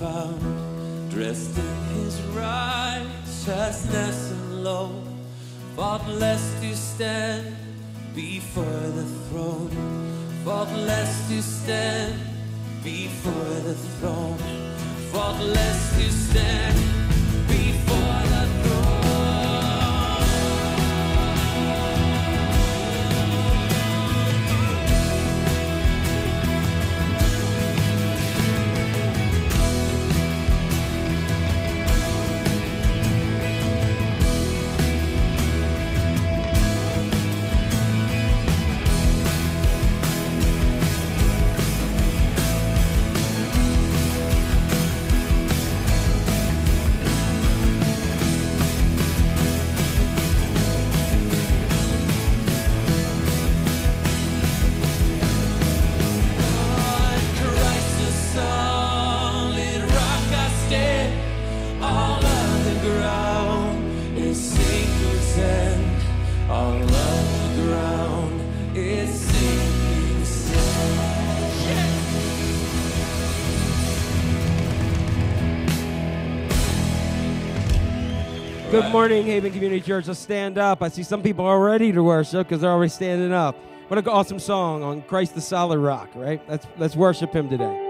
found dressed in his righteousness and low faultless to stand before the throne faultless to stand before the throne faultless to stand morning, Haven Community Church. Let's stand up. I see some people are ready to worship because they're already standing up. What an awesome song on Christ the Solid Rock, right? Let's, let's worship Him today.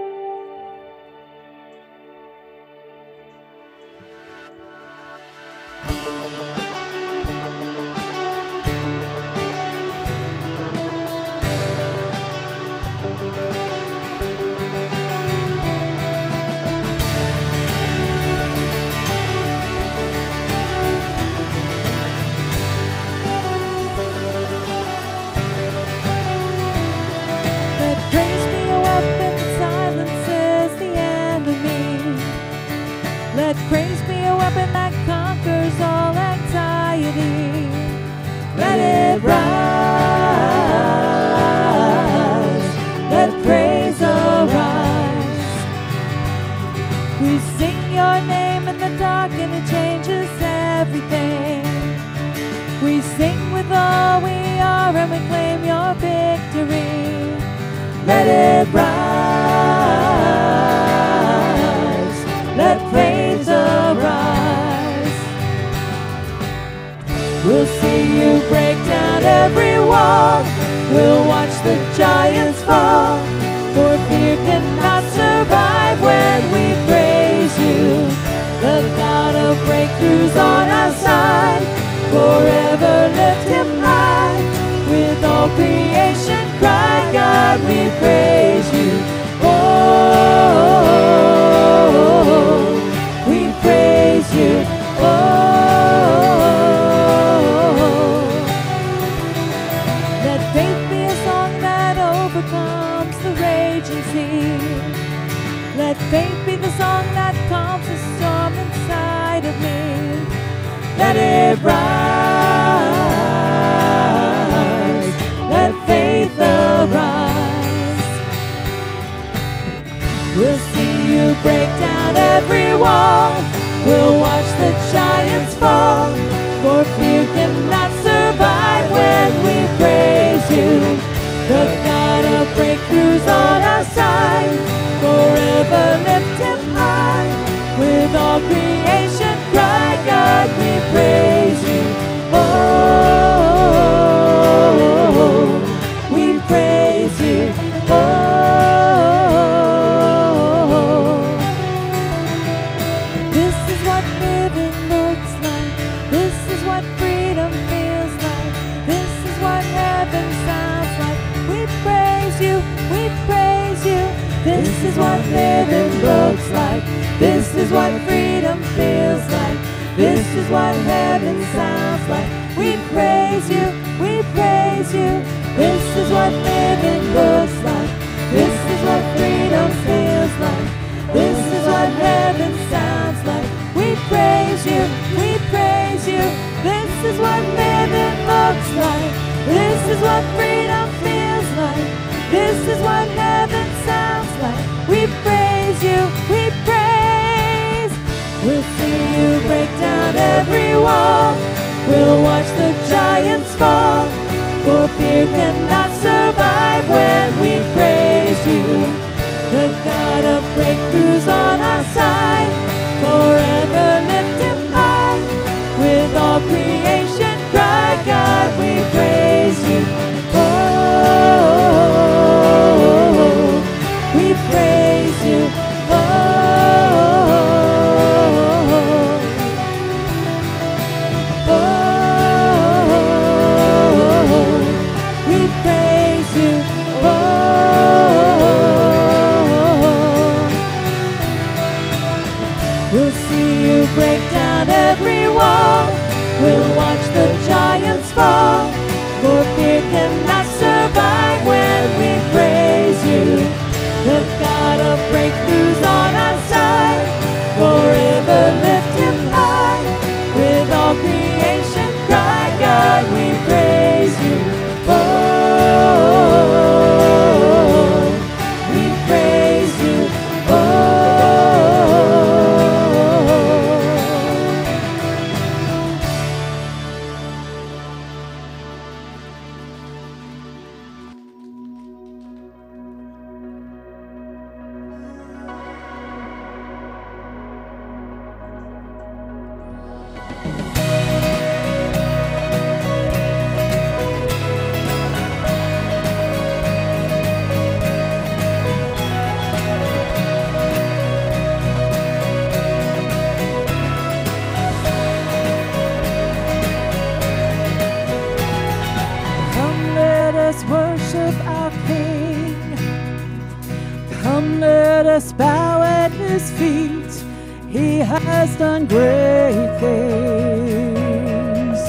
has done great things.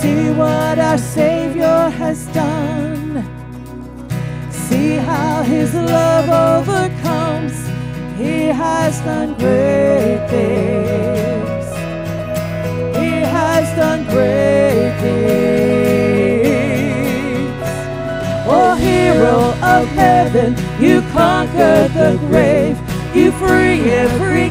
See what our Savior has done. See how his love overcomes. He has done great things. He has done great things. Oh, hero of heaven, you conquered the grave. You free every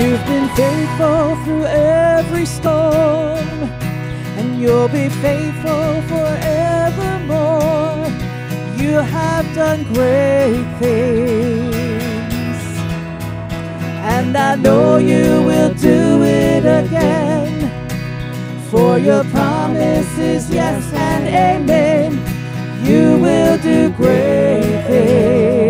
You've been faithful through every storm, and you'll be faithful forevermore. You have done great things, and I know you will do it again. For your promise is yes and amen. You will do great things.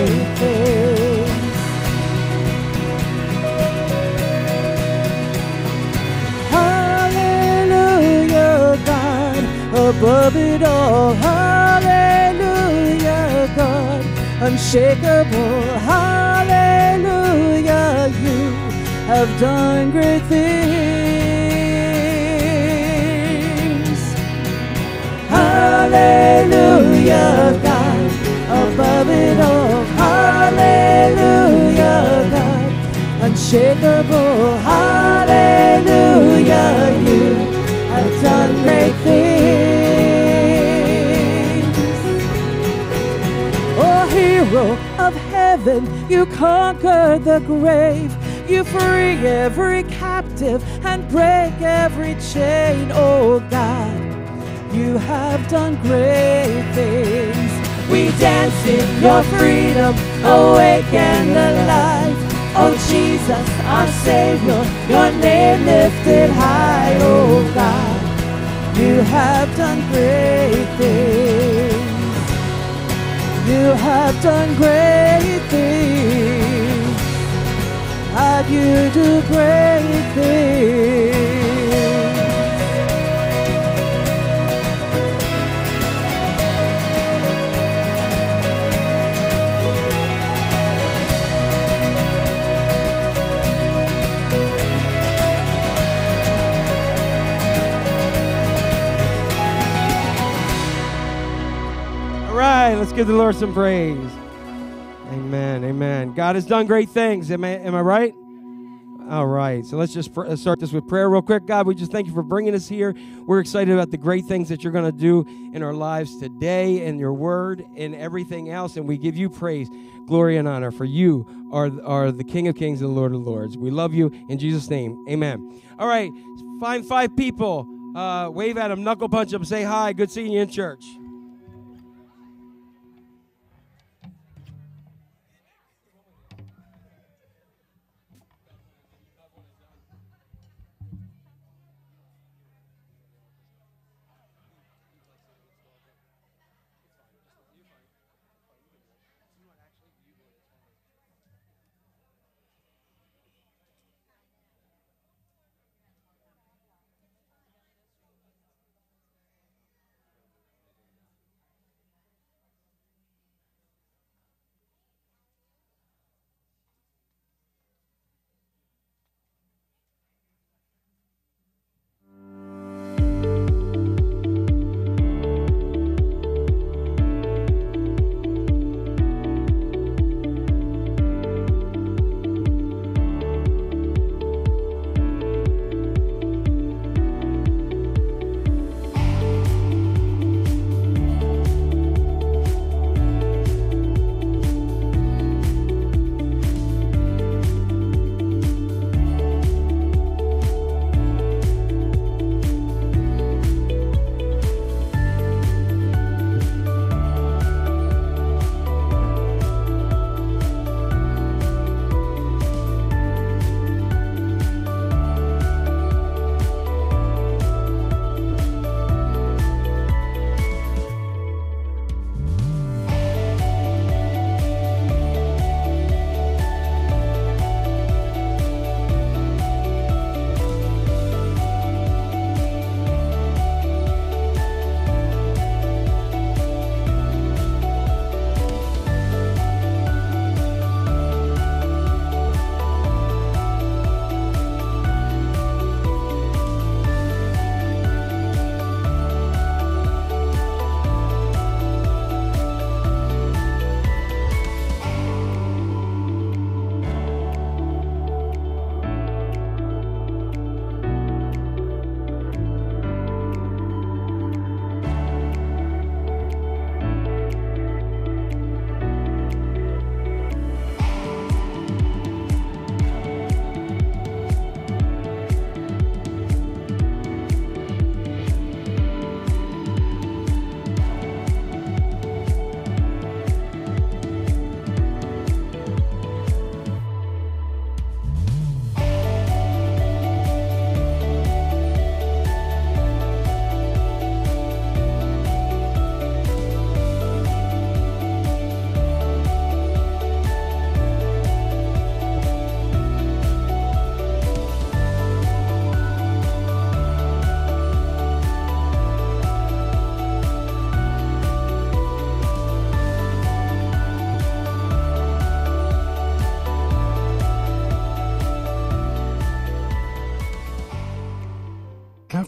above it all. Hallelujah, God, unshakable. Hallelujah, you have done great things. Hallelujah, God, above it all. Hallelujah, God, unshakable. Hallelujah, you have done great things. You conquered the grave. You free every captive and break every chain. Oh God, you have done great things. We dance in your freedom, awake and alive. Oh Jesus, our Savior, your name lifted high. Oh God, you have done great things. You have done great things. God, you do great things. Right, let's give the Lord some praise. Amen. Amen. God has done great things. Am I, am I right? All right. So let's just pr- start this with prayer real quick. God, we just thank you for bringing us here. We're excited about the great things that you're going to do in our lives today and your word and everything else. And we give you praise, glory, and honor for you are, are the King of Kings and the Lord of Lords. We love you in Jesus' name. Amen. All right. Find five people. Uh, wave at them, knuckle punch them, say hi. Good seeing you in church.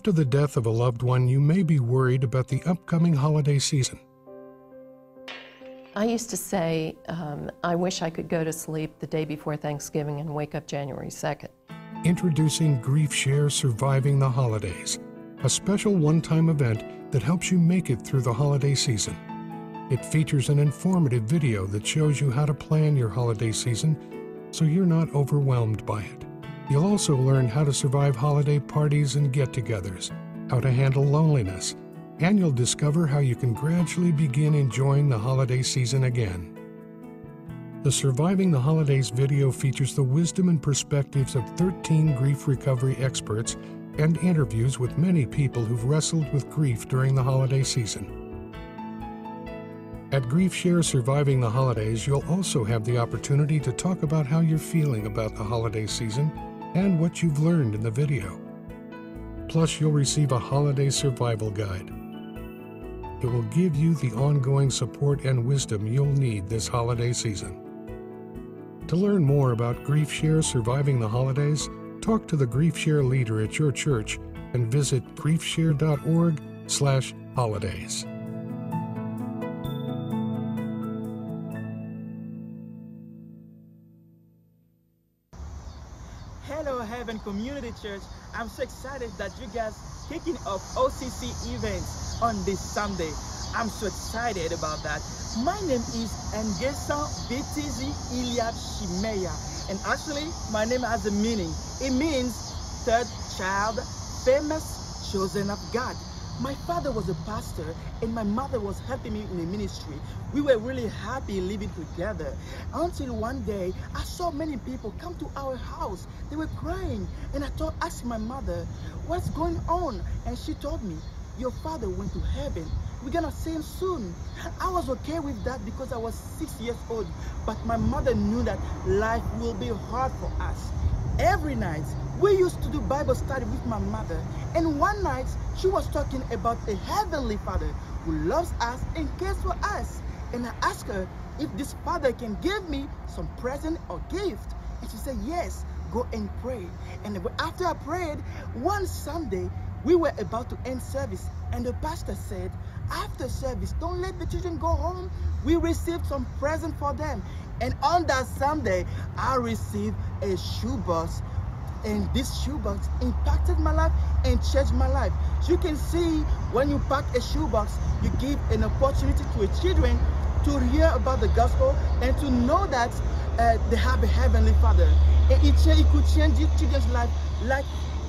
After the death of a loved one, you may be worried about the upcoming holiday season. I used to say, um, I wish I could go to sleep the day before Thanksgiving and wake up January 2nd. Introducing Grief Share Surviving the Holidays, a special one time event that helps you make it through the holiday season. It features an informative video that shows you how to plan your holiday season so you're not overwhelmed by it. You'll also learn how to survive holiday parties and get togethers, how to handle loneliness, and you'll discover how you can gradually begin enjoying the holiday season again. The Surviving the Holidays video features the wisdom and perspectives of 13 grief recovery experts and interviews with many people who've wrestled with grief during the holiday season. At Grief Share Surviving the Holidays, you'll also have the opportunity to talk about how you're feeling about the holiday season and what you've learned in the video. Plus, you'll receive a holiday survival guide. It will give you the ongoing support and wisdom you'll need this holiday season. To learn more about Grief Share Surviving the Holidays, talk to the Grief Share leader at your church and visit griefshare.org/holidays. Church. I'm so excited that you guys kicking off OCC events on this Sunday. I'm so excited about that. My name is Engesa BTZ Iliad Shimeya. And actually, my name has a meaning. It means third child, famous, chosen of God. My father was a pastor and my mother was helping me in the ministry. We were really happy living together until one day I saw many people come to our house. They were crying and I thought, asked my mother, what's going on? And she told me, your father went to heaven. We're gonna see him soon. I was okay with that because I was six years old, but my mother knew that life will be hard for us. Every night, we used to do Bible study with my mother, and one night she was talking about a heavenly father who loves us and cares for us. And I asked her if this father can give me some present or gift. And she said, Yes, go and pray. And after I prayed, one Sunday, we were about to end service, and the pastor said, After service, don't let the children go home. We received some present for them. And on that Sunday, I received a shoebox and this shoebox impacted my life and changed my life. You can see when you pack a shoebox, you give an opportunity to a children to hear about the gospel and to know that uh, they have a heavenly father. And it, it could change your children's life like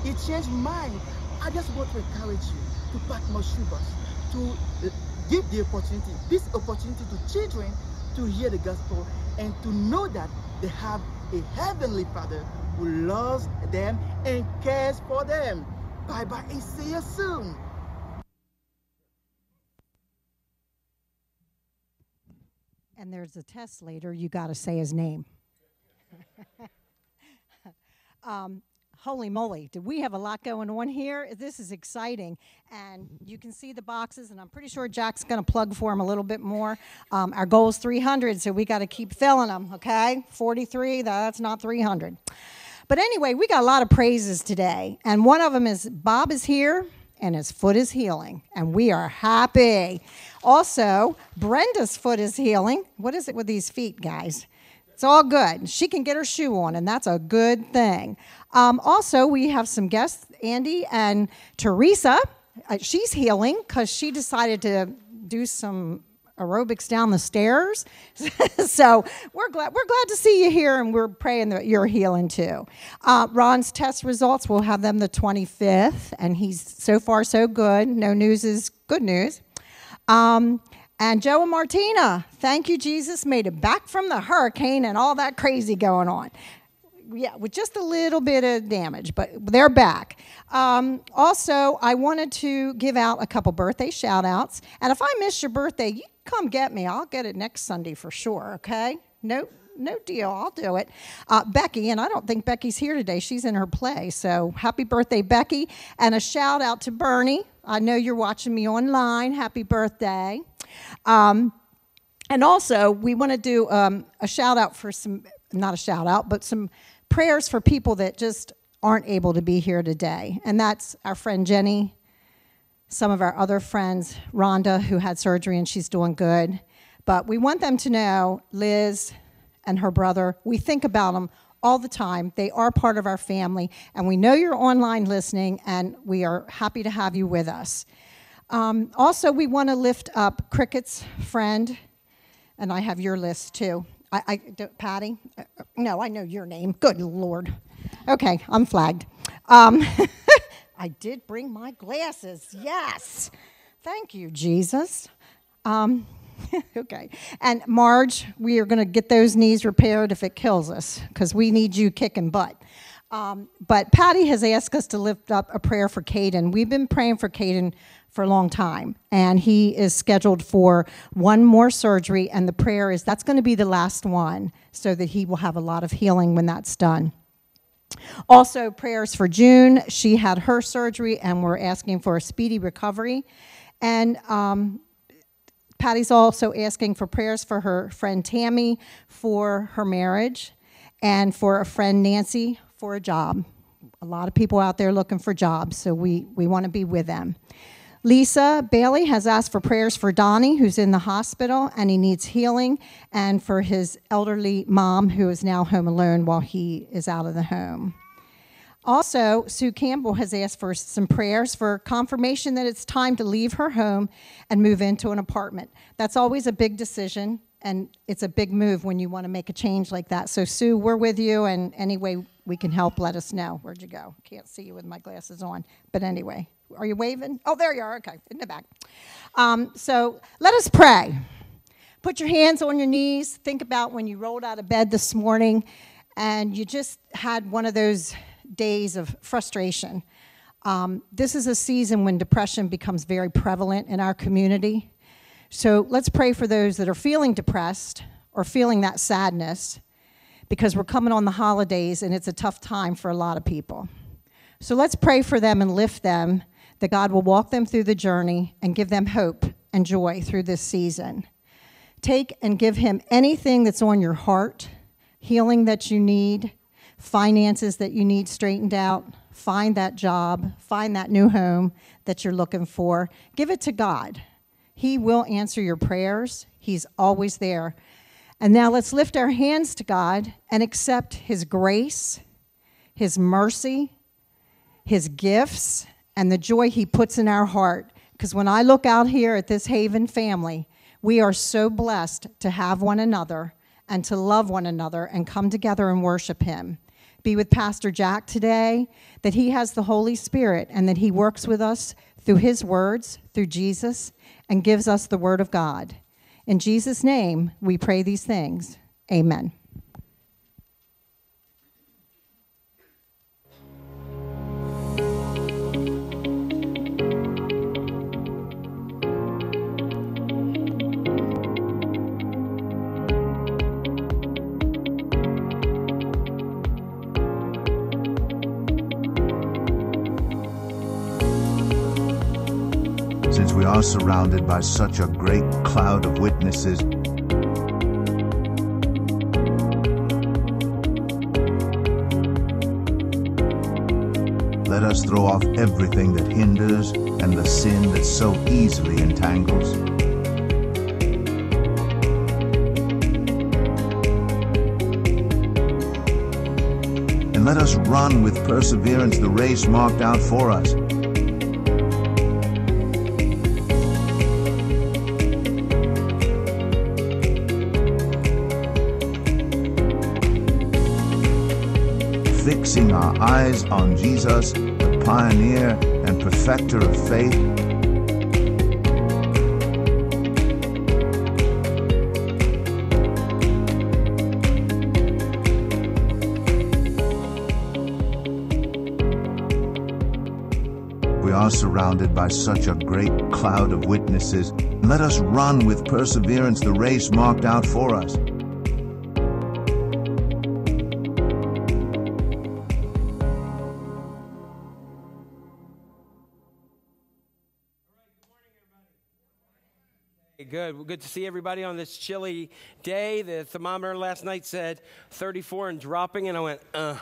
it changed mine. I just want to encourage you to pack more shoebox, to uh, give the opportunity, this opportunity to children to hear the gospel and to know that they have a heavenly father who loves them and cares for them. Bye bye and see you soon. And there's a test later, you got to say his name. um, holy moly, do we have a lot going on here? This is exciting. And you can see the boxes, and I'm pretty sure Jack's going to plug for them a little bit more. Um, our goal is 300, so we got to keep filling them, okay? 43, that's not 300. But anyway, we got a lot of praises today. And one of them is Bob is here and his foot is healing, and we are happy. Also, Brenda's foot is healing. What is it with these feet, guys? It's all good. She can get her shoe on, and that's a good thing. Um, also, we have some guests, Andy and Teresa. Uh, she's healing because she decided to do some aerobics down the stairs. so we're glad we're glad to see you here, and we're praying that you're healing too. Uh, Ron's test results we'll have them the 25th, and he's so far so good. No news is good news. Um, and Joe and Martina, thank you, Jesus, made it back from the hurricane and all that crazy going on. Yeah, with just a little bit of damage, but they're back. Um, also, I wanted to give out a couple birthday shout outs. And if I miss your birthday, you come get me. I'll get it next Sunday for sure, okay? No, no deal. I'll do it. Uh, Becky, and I don't think Becky's here today. She's in her play. So happy birthday, Becky. And a shout out to Bernie. I know you're watching me online. Happy birthday. Um, and also, we want to do um, a shout out for some, not a shout out, but some prayers for people that just aren't able to be here today. And that's our friend Jenny, some of our other friends, Rhonda, who had surgery and she's doing good. But we want them to know Liz and her brother, we think about them all the time. They are part of our family, and we know you're online listening, and we are happy to have you with us. Um, also, we want to lift up Cricket's friend, and I have your list too. I, I Patty? Uh, no, I know your name. Good Lord. Okay, I'm flagged. Um, I did bring my glasses. Yes. Thank you, Jesus. Um, okay. And Marge, we are going to get those knees repaired if it kills us, because we need you kicking butt. Um, but Patty has asked us to lift up a prayer for Caden. We've been praying for Caden for a long time, and he is scheduled for one more surgery, and the prayer is that's going to be the last one so that he will have a lot of healing when that's done. Also, prayers for June. She had her surgery, and we're asking for a speedy recovery. And um, Patty's also asking for prayers for her friend Tammy for her marriage and for a friend Nancy for a job. A lot of people out there looking for jobs, so we, we want to be with them. Lisa Bailey has asked for prayers for Donnie, who's in the hospital and he needs healing, and for his elderly mom, who is now home alone while he is out of the home. Also, Sue Campbell has asked for some prayers for confirmation that it's time to leave her home and move into an apartment. That's always a big decision, and it's a big move when you want to make a change like that. So, Sue, we're with you, and any way we can help, let us know. Where'd you go? Can't see you with my glasses on. But anyway, are you waving? Oh, there you are. Okay, in the back. Um, so, let us pray. Put your hands on your knees. Think about when you rolled out of bed this morning and you just had one of those days of frustration. Um, this is a season when depression becomes very prevalent in our community. So let's pray for those that are feeling depressed or feeling that sadness because we're coming on the holidays and it's a tough time for a lot of people. So let's pray for them and lift them that God will walk them through the journey and give them hope and joy through this season. Take and give Him anything that's on your heart, healing that you need finances that you need straightened out, find that job, find that new home that you're looking for. Give it to God. He will answer your prayers, He's always there. And now let's lift our hands to God and accept His grace, His mercy, His gifts, and the joy He puts in our heart. Because when I look out here at this Haven family, we are so blessed to have one another and to love one another and come together and worship Him be with Pastor Jack today, that he has the Holy Spirit and that he works with us through his words, through Jesus, and gives us the word of God. In Jesus' name, we pray these things. Amen. We are surrounded by such a great cloud of witnesses. Let us throw off everything that hinders and the sin that so easily entangles. And let us run with perseverance the race marked out for us our eyes on Jesus, the pioneer and perfecter of faith. We are surrounded by such a great cloud of witnesses. Let us run with perseverance the race marked out for us. Good. To see everybody on this chilly day. The thermometer last night said 34 and dropping, and I went, uh.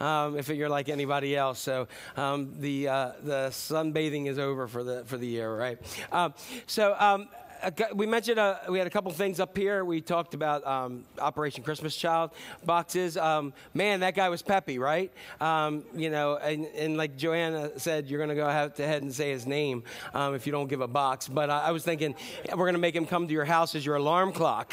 um, if you're like anybody else. So um, the uh, the sunbathing is over for the for the year, right? Um, so. We mentioned uh, we had a couple things up here. We talked about um, Operation Christmas Child boxes. Um, man, that guy was peppy, right? Um, you know, and, and like Joanna said, you're going to go have to ahead and say his name um, if you don't give a box. But I, I was thinking we're going to make him come to your house as your alarm clock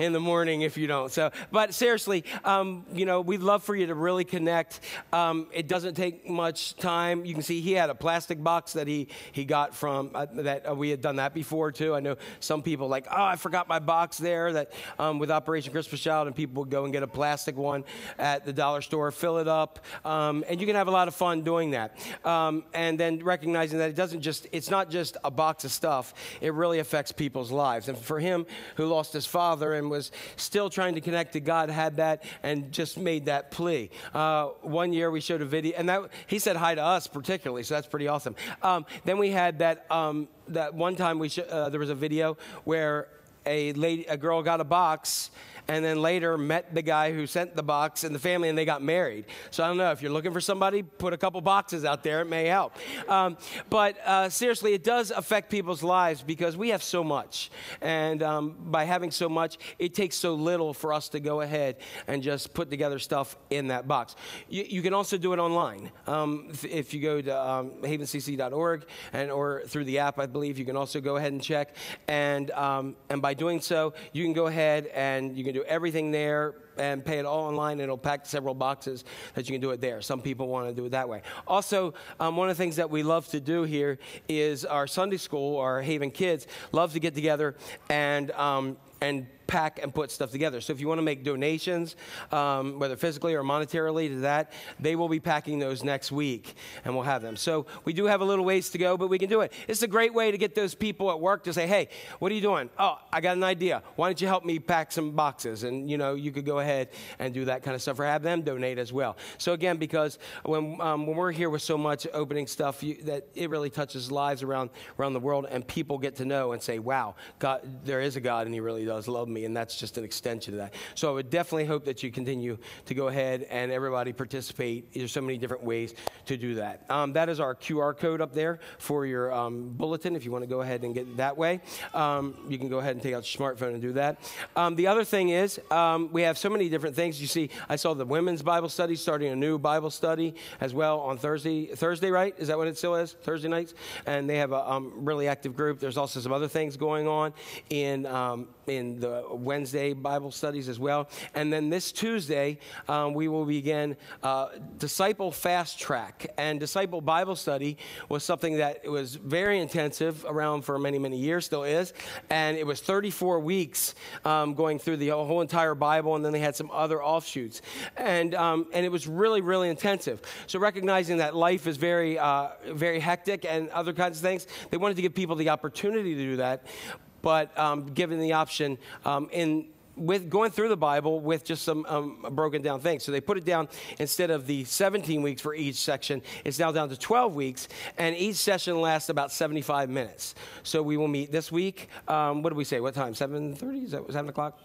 in the morning if you don't. So, but seriously, um, you know, we'd love for you to really connect. Um, it doesn't take much time. You can see he had a plastic box that he he got from uh, that uh, we had done that before too. I know some people like, oh, I forgot my box there. That um, with Operation Christmas Child, and people would go and get a plastic one at the dollar store, fill it up, um, and you can have a lot of fun doing that. Um, and then recognizing that it doesn't just it's not just a box of stuff. It really affects people's lives. And for him, who lost his father and was still trying to connect to God, had that and just made that plea. Uh, one year we showed a video, and that he said hi to us particularly, so that's pretty awesome. Um, then we had that um, that one time we sh- uh, there was a video where a lady, a girl got a box and then later met the guy who sent the box and the family and they got married. So I don't know if you're looking for somebody, put a couple boxes out there. It may help. Um, but uh, seriously, it does affect people's lives because we have so much. And um, by having so much, it takes so little for us to go ahead and just put together stuff in that box. You, you can also do it online. Um, if, if you go to um, havencc.org and or through the app, I believe you can also go ahead and check. And um, and by doing so, you can go ahead and you can do everything there and pay it all online. It'll pack several boxes that you can do it there. Some people want to do it that way. Also, um, one of the things that we love to do here is our Sunday school, our Haven kids, love to get together and um, and pack and put stuff together. So if you want to make donations, um, whether physically or monetarily to that, they will be packing those next week and we'll have them. So we do have a little ways to go, but we can do it. It's a great way to get those people at work to say, hey, what are you doing? Oh, I got an idea. Why don't you help me pack some boxes? And, you know, you could go ahead and do that kind of stuff or have them donate as well. So again, because when, um, when we're here with so much opening stuff, you, that it really touches lives around, around the world and people get to know and say, wow, God, there is a God and he really does love me. And that's just an extension of that. So I would definitely hope that you continue to go ahead and everybody participate. There's so many different ways to do that. Um, that is our QR code up there for your um, bulletin if you want to go ahead and get that way. Um, you can go ahead and take out your smartphone and do that. Um, the other thing is, um, we have so many different things. You see, I saw the women's Bible study starting a new Bible study as well on Thursday. Thursday, right? Is that what it still is? Thursday nights? And they have a um, really active group. There's also some other things going on in, in the Wednesday Bible studies as well. And then this Tuesday, um, we will begin uh, Disciple Fast Track. And Disciple Bible Study was something that was very intensive, around for many, many years, still is. And it was 34 weeks um, going through the whole entire Bible, and then they had some other offshoots. And, um, and it was really, really intensive. So recognizing that life is very, uh, very hectic and other kinds of things, they wanted to give people the opportunity to do that but um, given the option um, in with going through the Bible with just some um, broken down things. So they put it down instead of the 17 weeks for each section, it's now down to 12 weeks, and each session lasts about 75 minutes. So we will meet this week. Um, what did we say? What time? 7:30? Is that 7 o'clock?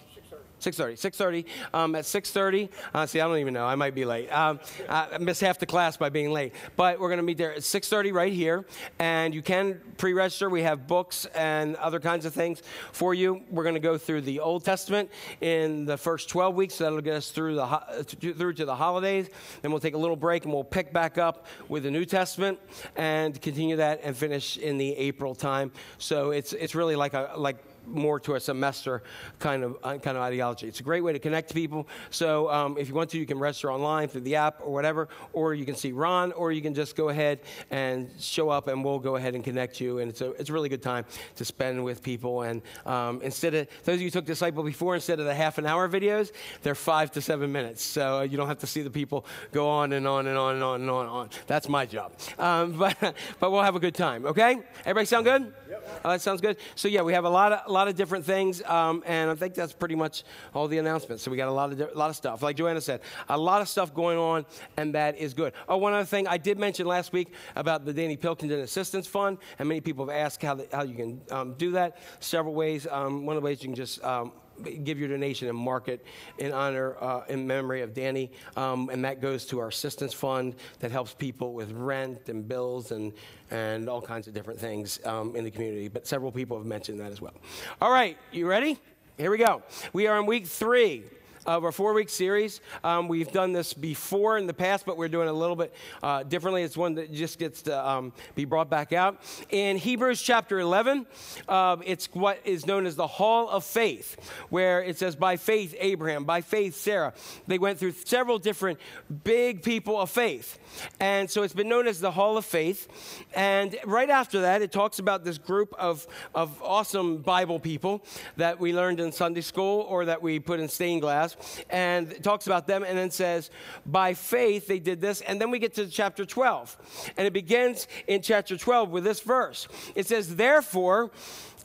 6.30 6.30 um, at 6.30 uh, see i don't even know. I might be late. Um, i missed half the class by being late. But we're going to meet there at 6.30 right here. And you can pre-register. We have books and other kinds of things for you. We're going to go through the old testament in the first 12 weeks. So that'll get us through, the, ho- through to the holidays. Then we'll take a little break and we'll pick back up with the new testament and continue that and finish in the april time. So it's, it's really like a like more to a semester kind of uh, kind of ideology. It's a great way to connect people. So um, if you want to, you can register online through the app or whatever, or you can see Ron, or you can just go ahead and show up, and we'll go ahead and connect you. And it's a it's a really good time to spend with people. And um, instead of those of you who took Disciple before, instead of the half an hour videos, they're five to seven minutes. So you don't have to see the people go on and on and on and on and on and on. That's my job. Um, but but we'll have a good time. Okay, everybody sound good? Yep. Oh, that sounds good. So yeah, we have a lot of a lot of different things, um, and I think that's pretty much all the announcements. So we got a lot of di- lot of stuff. Like Joanna said, a lot of stuff going on, and that is good. Oh, one other thing I did mention last week about the Danny Pilkington Assistance Fund, and many people have asked how the, how you can um, do that. Several ways. Um, one of the ways you can just um, give your donation and mark it in honor, uh, in memory of Danny. Um, and that goes to our assistance fund that helps people with rent and bills and, and all kinds of different things um, in the community. But several people have mentioned that as well. All right, you ready? Here we go. We are in week three of our four week series. Um, we've done this before in the past, but we're doing it a little bit uh, differently. It's one that just gets to um, be brought back out. In Hebrews chapter 11, uh, it's what is known as the Hall of Faith, where it says, By faith, Abraham, by faith, Sarah. They went through several different big people of faith. And so it's been known as the Hall of Faith. And right after that, it talks about this group of, of awesome Bible people that we learned in Sunday school or that we put in stained glass and talks about them and then says, by faith they did this. And then we get to chapter 12. And it begins in chapter 12 with this verse. It says, Therefore,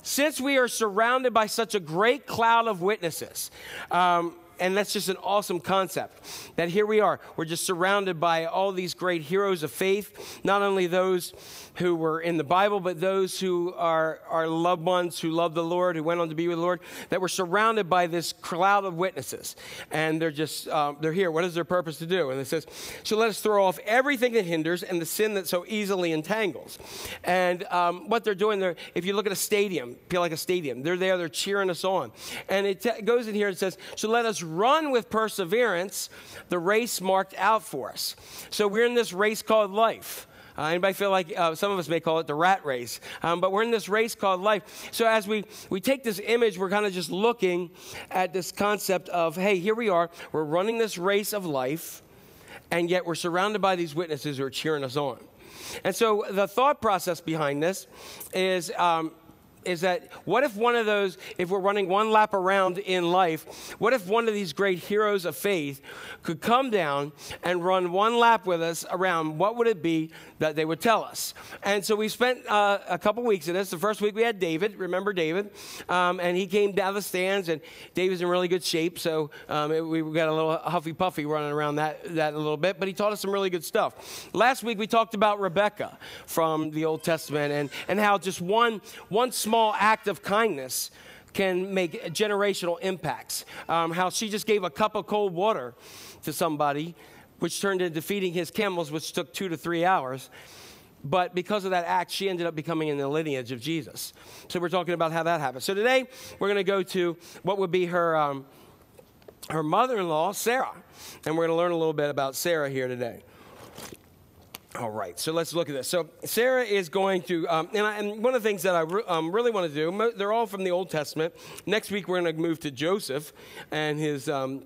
since we are surrounded by such a great cloud of witnesses, um, and that's just an awesome concept that here we are. We're just surrounded by all these great heroes of faith, not only those who were in the Bible, but those who are our loved ones who love the Lord, who went on to be with the Lord, that were surrounded by this cloud of witnesses. And they're just, um, they're here. What is their purpose to do? And it says, so let us throw off everything that hinders and the sin that so easily entangles. And um, what they're doing there, if you look at a stadium, feel like a stadium, they're there, they're cheering us on. And it t- goes in here and says, so let us run with perseverance the race marked out for us. So we're in this race called life. Uh, anybody feel like uh, some of us may call it the rat race? Um, but we're in this race called life. So as we, we take this image, we're kind of just looking at this concept of, hey, here we are. We're running this race of life, and yet we're surrounded by these witnesses who are cheering us on. And so the thought process behind this is um, is that what if one of those, if we're running one lap around in life, what if one of these great heroes of faith could come down and run one lap with us around? What would it be that they would tell us? And so we spent uh, a couple weeks in this. The first week we had David, remember David? Um, and he came down the stands, and David's in really good shape, so um, it, we got a little huffy puffy running around that, that a little bit, but he taught us some really good stuff. Last week we talked about Rebecca from the Old Testament and, and how just one, one small small act of kindness can make generational impacts. Um, how she just gave a cup of cold water to somebody, which turned into feeding his camels, which took two to three hours. But because of that act, she ended up becoming in the lineage of Jesus. So we're talking about how that happened. So today, we're going to go to what would be her, um, her mother in law, Sarah. And we're going to learn a little bit about Sarah here today. All right, so let's look at this. So Sarah is going to, um, and, I, and, one of the things that I re- um, really want to do, they're all from the Old Testament. Next week we're going to move to Joseph and his, um,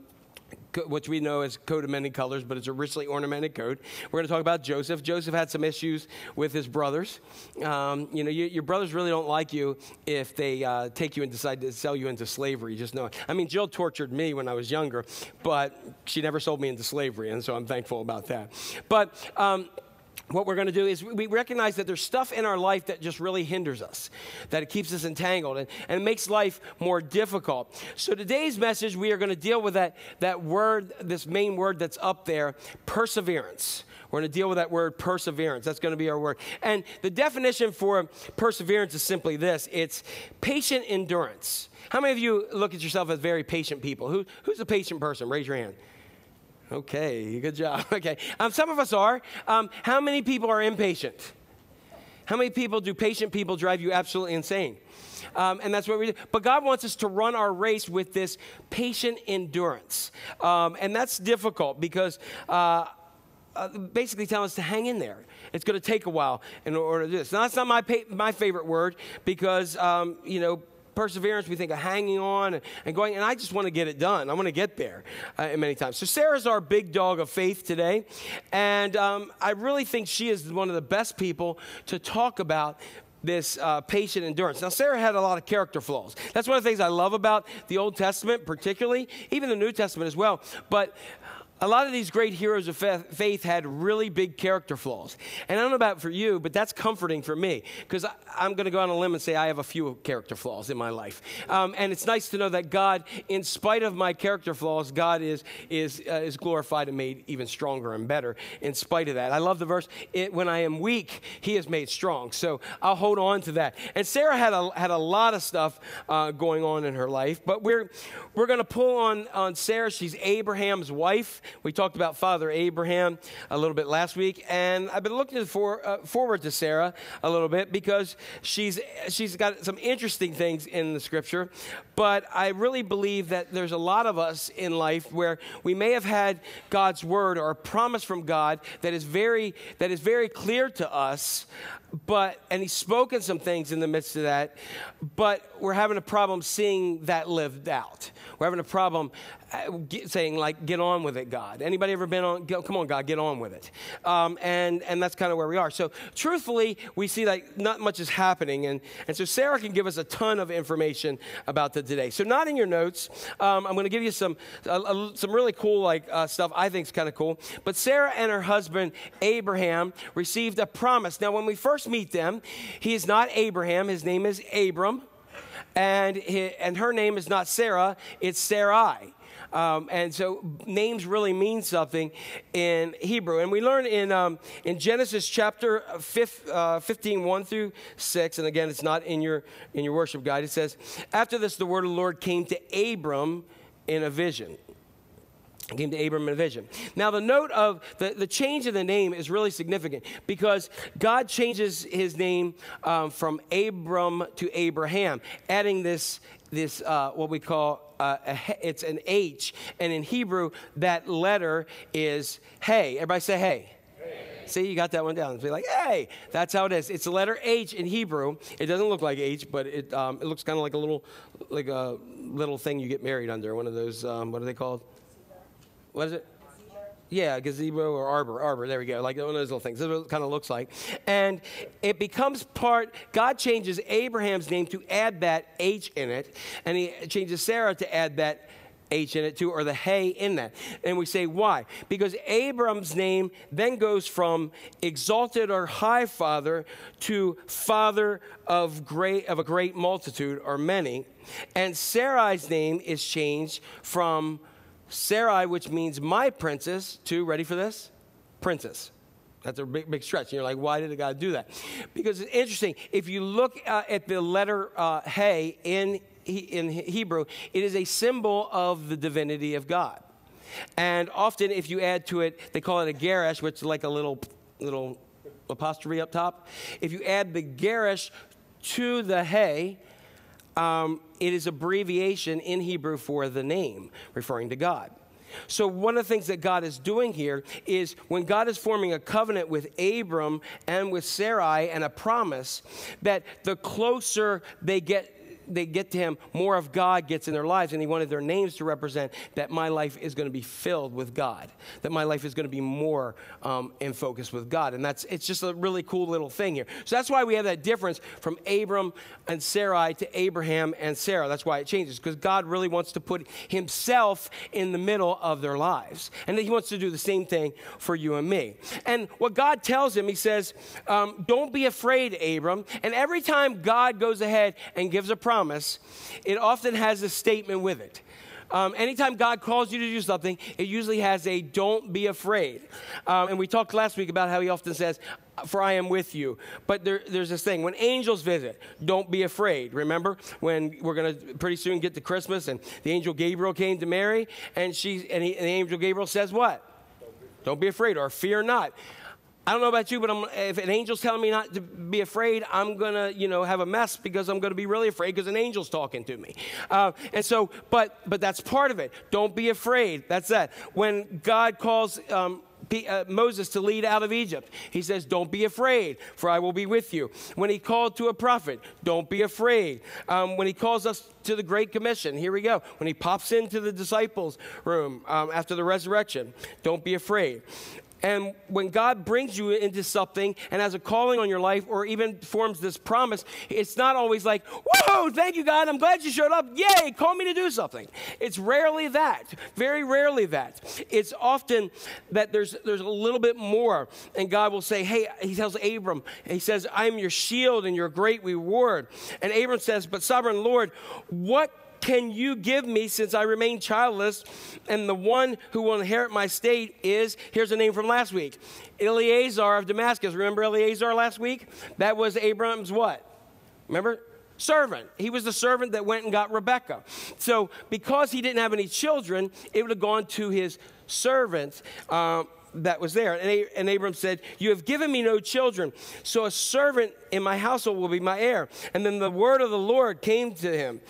which we know as coat of many colors, but it's a richly ornamented coat. We're going to talk about Joseph. Joseph had some issues with his brothers. Um, you know, you, your brothers really don't like you if they uh, take you and decide to sell you into slavery. Just know. I mean, Jill tortured me when I was younger, but she never sold me into slavery, and so I'm thankful about that. But um, what we're going to do is we recognize that there's stuff in our life that just really hinders us, that it keeps us entangled and, and it makes life more difficult. So today's message, we are going to deal with that, that word, this main word that's up there, perseverance. We're going to deal with that word perseverance. That's going to be our word. And the definition for perseverance is simply this it's patient endurance. How many of you look at yourself as very patient people? Who, who's a patient person? Raise your hand. Okay, good job. Okay, um, some of us are. Um, how many people are impatient? How many people do patient people drive you absolutely insane? Um, and that's what we do. But God wants us to run our race with this patient endurance. Um, and that's difficult because uh, uh, basically telling us to hang in there. It's going to take a while in order to do this. Now, that's not my, pa- my favorite word because, um, you know, perseverance, we think of hanging on and going, and I just want to get it done. I want to get there uh, many times. So Sarah's our big dog of faith today, and um, I really think she is one of the best people to talk about this uh, patient endurance. Now, Sarah had a lot of character flaws. That's one of the things I love about the Old Testament, particularly, even the New Testament as well. But a lot of these great heroes of faith had really big character flaws. And I don't know about for you, but that's comforting for me because I'm going to go on a limb and say I have a few character flaws in my life. Um, and it's nice to know that God, in spite of my character flaws, God is, is, uh, is glorified and made even stronger and better in spite of that. I love the verse, when I am weak, he is made strong. So I'll hold on to that. And Sarah had a, had a lot of stuff uh, going on in her life, but we're, we're going to pull on, on Sarah. She's Abraham's wife. We talked about Father Abraham a little bit last week, and I've been looking for, uh, forward to Sarah a little bit because she's, she's got some interesting things in the scripture. But I really believe that there's a lot of us in life where we may have had God's word or a promise from God that is very, that is very clear to us, but and he's spoken some things in the midst of that but we're having a problem seeing that lived out. We're having a problem uh, saying like get on with it god. Anybody ever been on go, come on god get on with it. Um, and and that's kind of where we are. So truthfully we see like not much is happening and and so sarah can give us a ton of information about the today. So not in your notes. Um, i'm going to give you some uh, some really cool like uh, stuff i think is kind of cool. But sarah and her husband abraham received a promise. Now when we first meet them he is not abraham his name is abram and, and her name is not Sarah, it's Sarai. Um, and so names really mean something in Hebrew. And we learn in, um, in Genesis chapter fifth, uh, 15, 1 through 6, and again, it's not in your, in your worship guide. It says, After this, the word of the Lord came to Abram in a vision came to Abram in a vision. Now, the note of the, the change of the name is really significant because God changes his name um, from Abram to Abraham, adding this, this uh, what we call uh, a, it's an H, and in Hebrew, that letter is hey. Everybody say hey. See, you got that one down. Be like, hey, that's how it is. It's the letter H in Hebrew. It doesn't look like H, but it, um, it looks kind of like a little, like a little thing you get married under. One of those, um, what are they called? What is it? Yeah, gazebo or arbor, arbor. There we go. Like one of those little things. This is what it kind of looks like. And it becomes part. God changes Abraham's name to add that H in it, and He changes Sarah to add that H in it too, or the hey in that. And we say why? Because Abram's name then goes from exalted or high father to father of great of a great multitude or many, and Sarai's name is changed from Sarai, which means my princess, to, ready for this? Princess. That's a big, big stretch. And you're like, why did God do that? Because it's interesting. If you look uh, at the letter uh, Hey in, in Hebrew, it is a symbol of the divinity of God. And often, if you add to it, they call it a geresh, which is like a little, little apostrophe up top. If you add the geresh to the Hey, um, it is abbreviation in Hebrew for the name, referring to God. So, one of the things that God is doing here is when God is forming a covenant with Abram and with Sarai and a promise that the closer they get they get to him, more of God gets in their lives. And he wanted their names to represent that my life is going to be filled with God, that my life is going to be more um, in focus with God. And that's it's just a really cool little thing here. So that's why we have that difference from Abram and Sarai to Abraham and Sarah. That's why it changes, because God really wants to put himself in the middle of their lives. And he wants to do the same thing for you and me. And what God tells him, he says, um, Don't be afraid, Abram. And every time God goes ahead and gives a promise, promise, it often has a statement with it. Um, anytime God calls you to do something, it usually has a don't be afraid. Um, and we talked last week about how he often says, For I am with you. But there, there's this thing when angels visit, don't be afraid. Remember when we're going to pretty soon get to Christmas and the angel Gabriel came to Mary and, she, and, he, and the angel Gabriel says, What? Don't be afraid or fear not. I don't know about you, but I'm, if an angel's telling me not to be afraid, I'm gonna, you know, have a mess because I'm gonna be really afraid because an angel's talking to me. Uh, and so, but but that's part of it. Don't be afraid. That's that. When God calls um, uh, Moses to lead out of Egypt. He says, Don't be afraid, for I will be with you. When he called to a prophet, don't be afraid. Um, when he calls us to the Great Commission, here we go. When he pops into the disciples' room um, after the resurrection, don't be afraid. And when God brings you into something and has a calling on your life or even forms this promise, it's not always like, whoa, thank you, God, I'm glad you showed up. Yay, call me to do something. It's rarely that, very rarely that. It's often that there's, there's a little bit more. And God will say, hey, he tells Abram, he says, I'm your shield and your great reward. And Abram says, but sovereign Lord, what can you give me since I remain childless? And the one who will inherit my state is, here's a name from last week Eliezer of Damascus. Remember Eliezer last week? That was Abram's what? Remember? Servant. He was the servant that went and got Rebecca. So, because he didn't have any children, it would have gone to his servant. Um, that was there. And, and Abram said, You have given me no children, so a servant in my household will be my heir. And then the word of the Lord came to him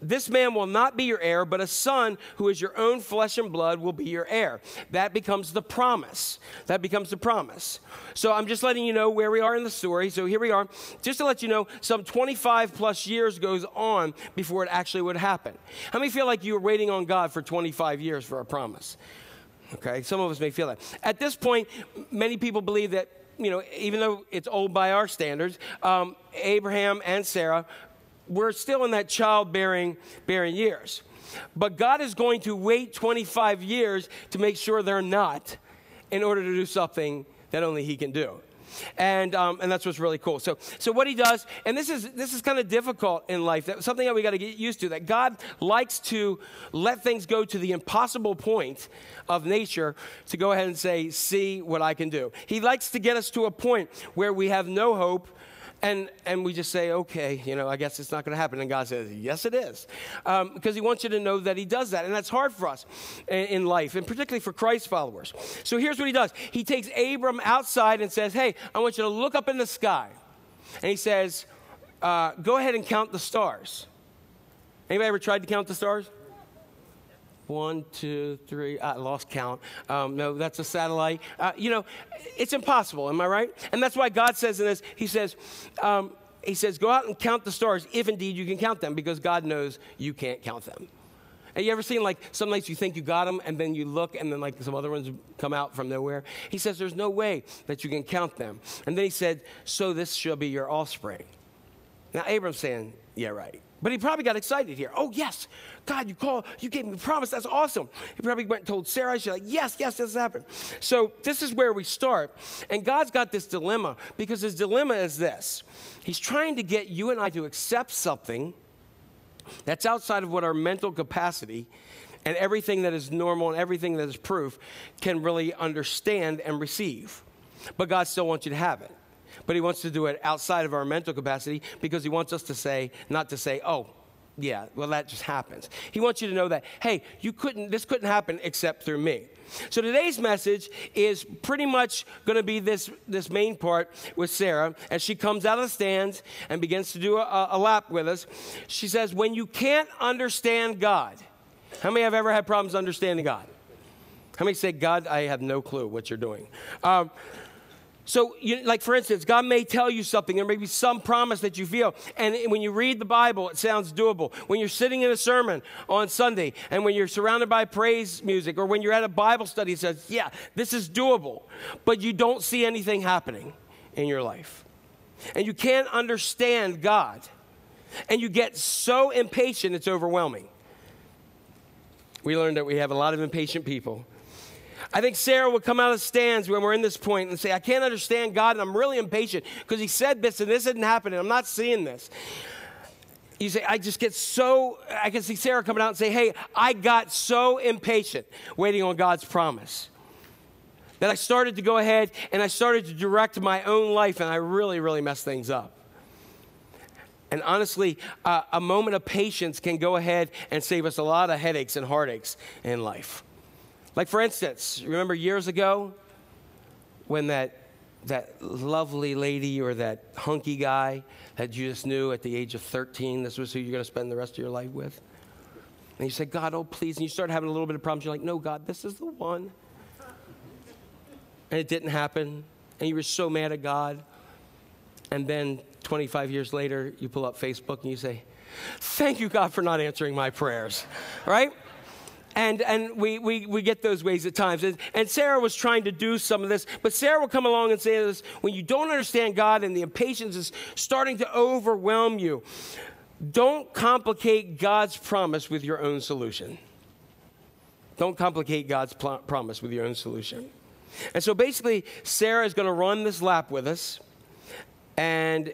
this man will not be your heir, but a son who is your own flesh and blood will be your heir. That becomes the promise. That becomes the promise. So I'm just letting you know where we are in the story. So here we are. Just to let you know, some 25 plus years goes on before it actually would happen. How many feel like you were waiting on God for 25 years for a promise? Okay, some of us may feel that. At this point, many people believe that you know, even though it's old by our standards, um, Abraham and Sarah we're still in that childbearing bearing years. But God is going to wait 25 years to make sure they're not in order to do something that only He can do. And, um, and that's what's really cool. So, so what he does, and this is, this is kind of difficult in life, that, something that we got to get used to, that God likes to let things go to the impossible point of nature to go ahead and say, see what I can do. He likes to get us to a point where we have no hope and, and we just say, okay, you know, I guess it's not going to happen. And God says, yes, it is. Um, because He wants you to know that He does that. And that's hard for us in, in life, and particularly for Christ followers. So here's what He does He takes Abram outside and says, hey, I want you to look up in the sky. And He says, uh, go ahead and count the stars. Anybody ever tried to count the stars? One, two, three. I lost count. Um, no, that's a satellite. Uh, you know, it's impossible. Am I right? And that's why God says in this, He says, um, He says, go out and count the stars, if indeed you can count them, because God knows you can't count them. Have you ever seen like some nights you think you got them and then you look and then like some other ones come out from nowhere? He says there's no way that you can count them. And then he said, So this shall be your offspring. Now Abram's saying, Yeah, right. But he probably got excited here. Oh, yes, God, you called, you gave me a promise. That's awesome. He probably went and told Sarah. She's like, yes, yes, this happened. So this is where we start. And God's got this dilemma because his dilemma is this He's trying to get you and I to accept something that's outside of what our mental capacity and everything that is normal and everything that is proof can really understand and receive. But God still wants you to have it but he wants to do it outside of our mental capacity because he wants us to say, not to say, oh, yeah, well, that just happens. He wants you to know that, hey, you couldn't, this couldn't happen except through me. So today's message is pretty much going to be this, this main part with Sarah as she comes out of the stands and begins to do a, a lap with us. She says, when you can't understand God, how many have ever had problems understanding God? How many say, God, I have no clue what you're doing? Um, so, you, like for instance, God may tell you something. There may be some promise that you feel. And when you read the Bible, it sounds doable. When you're sitting in a sermon on Sunday and when you're surrounded by praise music or when you're at a Bible study, it says, yeah, this is doable. But you don't see anything happening in your life. And you can't understand God. And you get so impatient, it's overwhelming. We learned that we have a lot of impatient people I think Sarah would come out of the stands when we're in this point and say, I can't understand God and I'm really impatient because He said this and this isn't happening. I'm not seeing this. You say, I just get so, I can see Sarah coming out and say, Hey, I got so impatient waiting on God's promise that I started to go ahead and I started to direct my own life and I really, really messed things up. And honestly, uh, a moment of patience can go ahead and save us a lot of headaches and heartaches in life. Like, for instance, remember years ago when that, that lovely lady or that hunky guy that you just knew at the age of 13, this was who you're going to spend the rest of your life with? And you said, God, oh, please. And you start having a little bit of problems. You're like, no, God, this is the one. And it didn't happen. And you were so mad at God. And then 25 years later, you pull up Facebook and you say, Thank you, God, for not answering my prayers. Right? And, and we, we, we get those ways at times. And, and Sarah was trying to do some of this, but Sarah will come along and say this when you don't understand God and the impatience is starting to overwhelm you, don't complicate God's promise with your own solution. Don't complicate God's pl- promise with your own solution. And so basically, Sarah is going to run this lap with us, and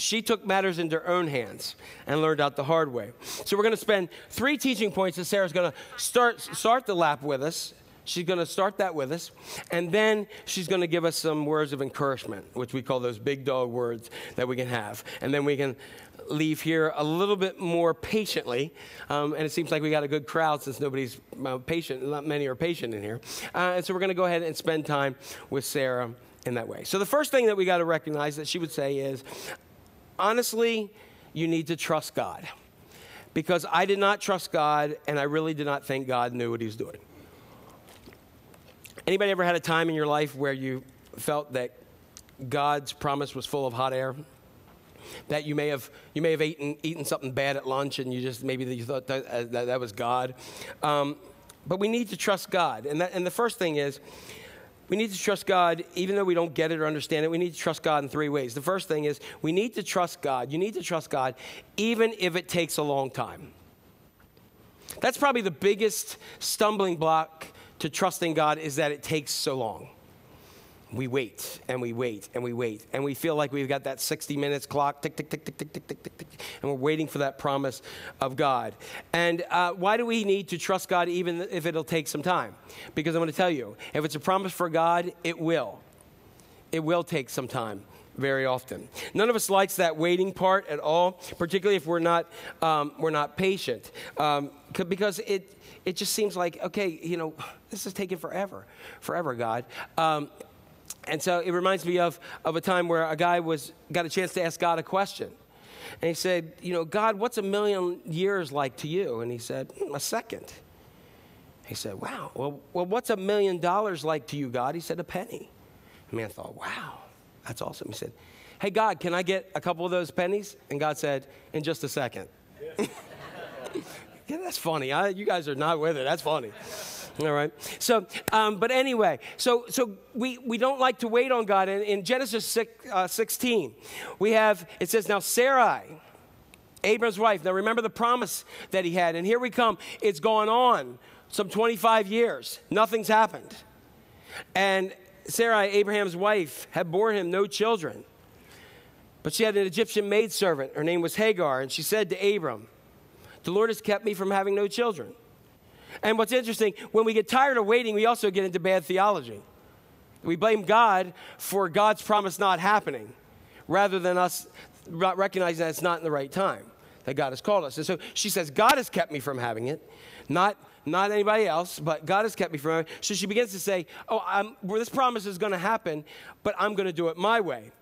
she took matters into her own hands and learned out the hard way. So we're going to spend three teaching points that Sarah's going to start start the lap with us. She's going to start that with us, and then she's going to give us some words of encouragement, which we call those big dog words that we can have, and then we can leave here a little bit more patiently. Um, and it seems like we got a good crowd since nobody's uh, patient, not many are patient in here. Uh, and so we're going to go ahead and spend time with Sarah in that way. So the first thing that we got to recognize that she would say is, honestly, you need to trust God. Because I did not trust God, and I really did not think God knew what He was doing. Anybody ever had a time in your life where you felt that God's promise was full of hot air? That you may have you may have eaten eaten something bad at lunch, and you just maybe you thought that that, that, was God. Um, but we need to trust God, and that, and the first thing is we need to trust God, even though we don't get it or understand it. We need to trust God in three ways. The first thing is we need to trust God. You need to trust God, even if it takes a long time. That's probably the biggest stumbling block to trusting God is that it takes so long we wait and we wait and we wait and we feel like we've got that 60 minutes clock tick tick tick tick tick tick tick tick tick and we're waiting for that promise of god. And uh, why do we need to trust god even if it'll take some time? Because i'm going to tell you if it's a promise for god it will. It will take some time very often. None of us likes that waiting part at all particularly if we're not um, we're not patient. Um, because it it just seems like okay you know this is taking forever forever god. Um, and so it reminds me of, of a time where a guy was, got a chance to ask God a question. And he said, You know, God, what's a million years like to you? And he said, hmm, A second. He said, Wow. Well, well, what's a million dollars like to you, God? He said, A penny. The man thought, Wow, that's awesome. He said, Hey, God, can I get a couple of those pennies? And God said, In just a second. Yeah that's funny. I, you guys are not with it. That's funny. All right. So, um, but anyway, so so we we don't like to wait on God. In, in Genesis 6, uh, 16, we have it says now Sarai. Abram's wife. Now remember the promise that he had. And here we come. It's gone on some 25 years. Nothing's happened. And Sarai, Abraham's wife, had borne him no children. But she had an Egyptian maidservant. Her name was Hagar. And she said to Abram, The Lord has kept me from having no children. And what's interesting, when we get tired of waiting, we also get into bad theology. We blame God for God's promise not happening rather than us recognizing that it's not in the right time that God has called us. And so she says, God has kept me from having it, not, not anybody else, but God has kept me from it. So she begins to say, Oh, I'm, well, this promise is going to happen, but I'm going to do it my way.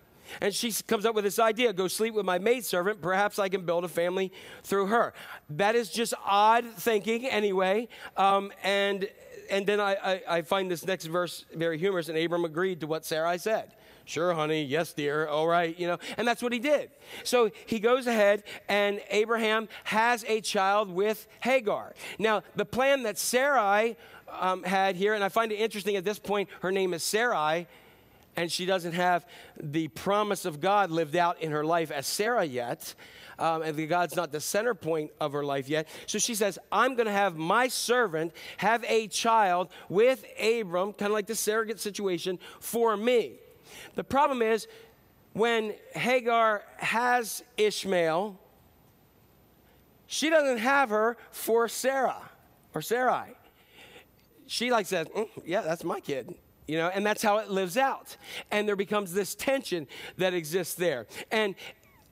And she comes up with this idea go sleep with my maidservant. Perhaps I can build a family through her. That is just odd thinking, anyway. Um, and, and then I, I, I find this next verse very humorous. And Abram agreed to what Sarai said. Sure, honey. Yes, dear. All right. You know, and that's what he did. So he goes ahead, and Abraham has a child with Hagar. Now, the plan that Sarai um, had here, and I find it interesting at this point, her name is Sarai and she doesn't have the promise of God lived out in her life as Sarah yet. Um, and God's not the center point of her life yet. So she says, I'm going to have my servant have a child with Abram, kind of like the surrogate situation, for me. The problem is, when Hagar has Ishmael, she doesn't have her for Sarah or Sarai. She like says, mm, yeah, that's my kid you know, and that's how it lives out. And there becomes this tension that exists there. And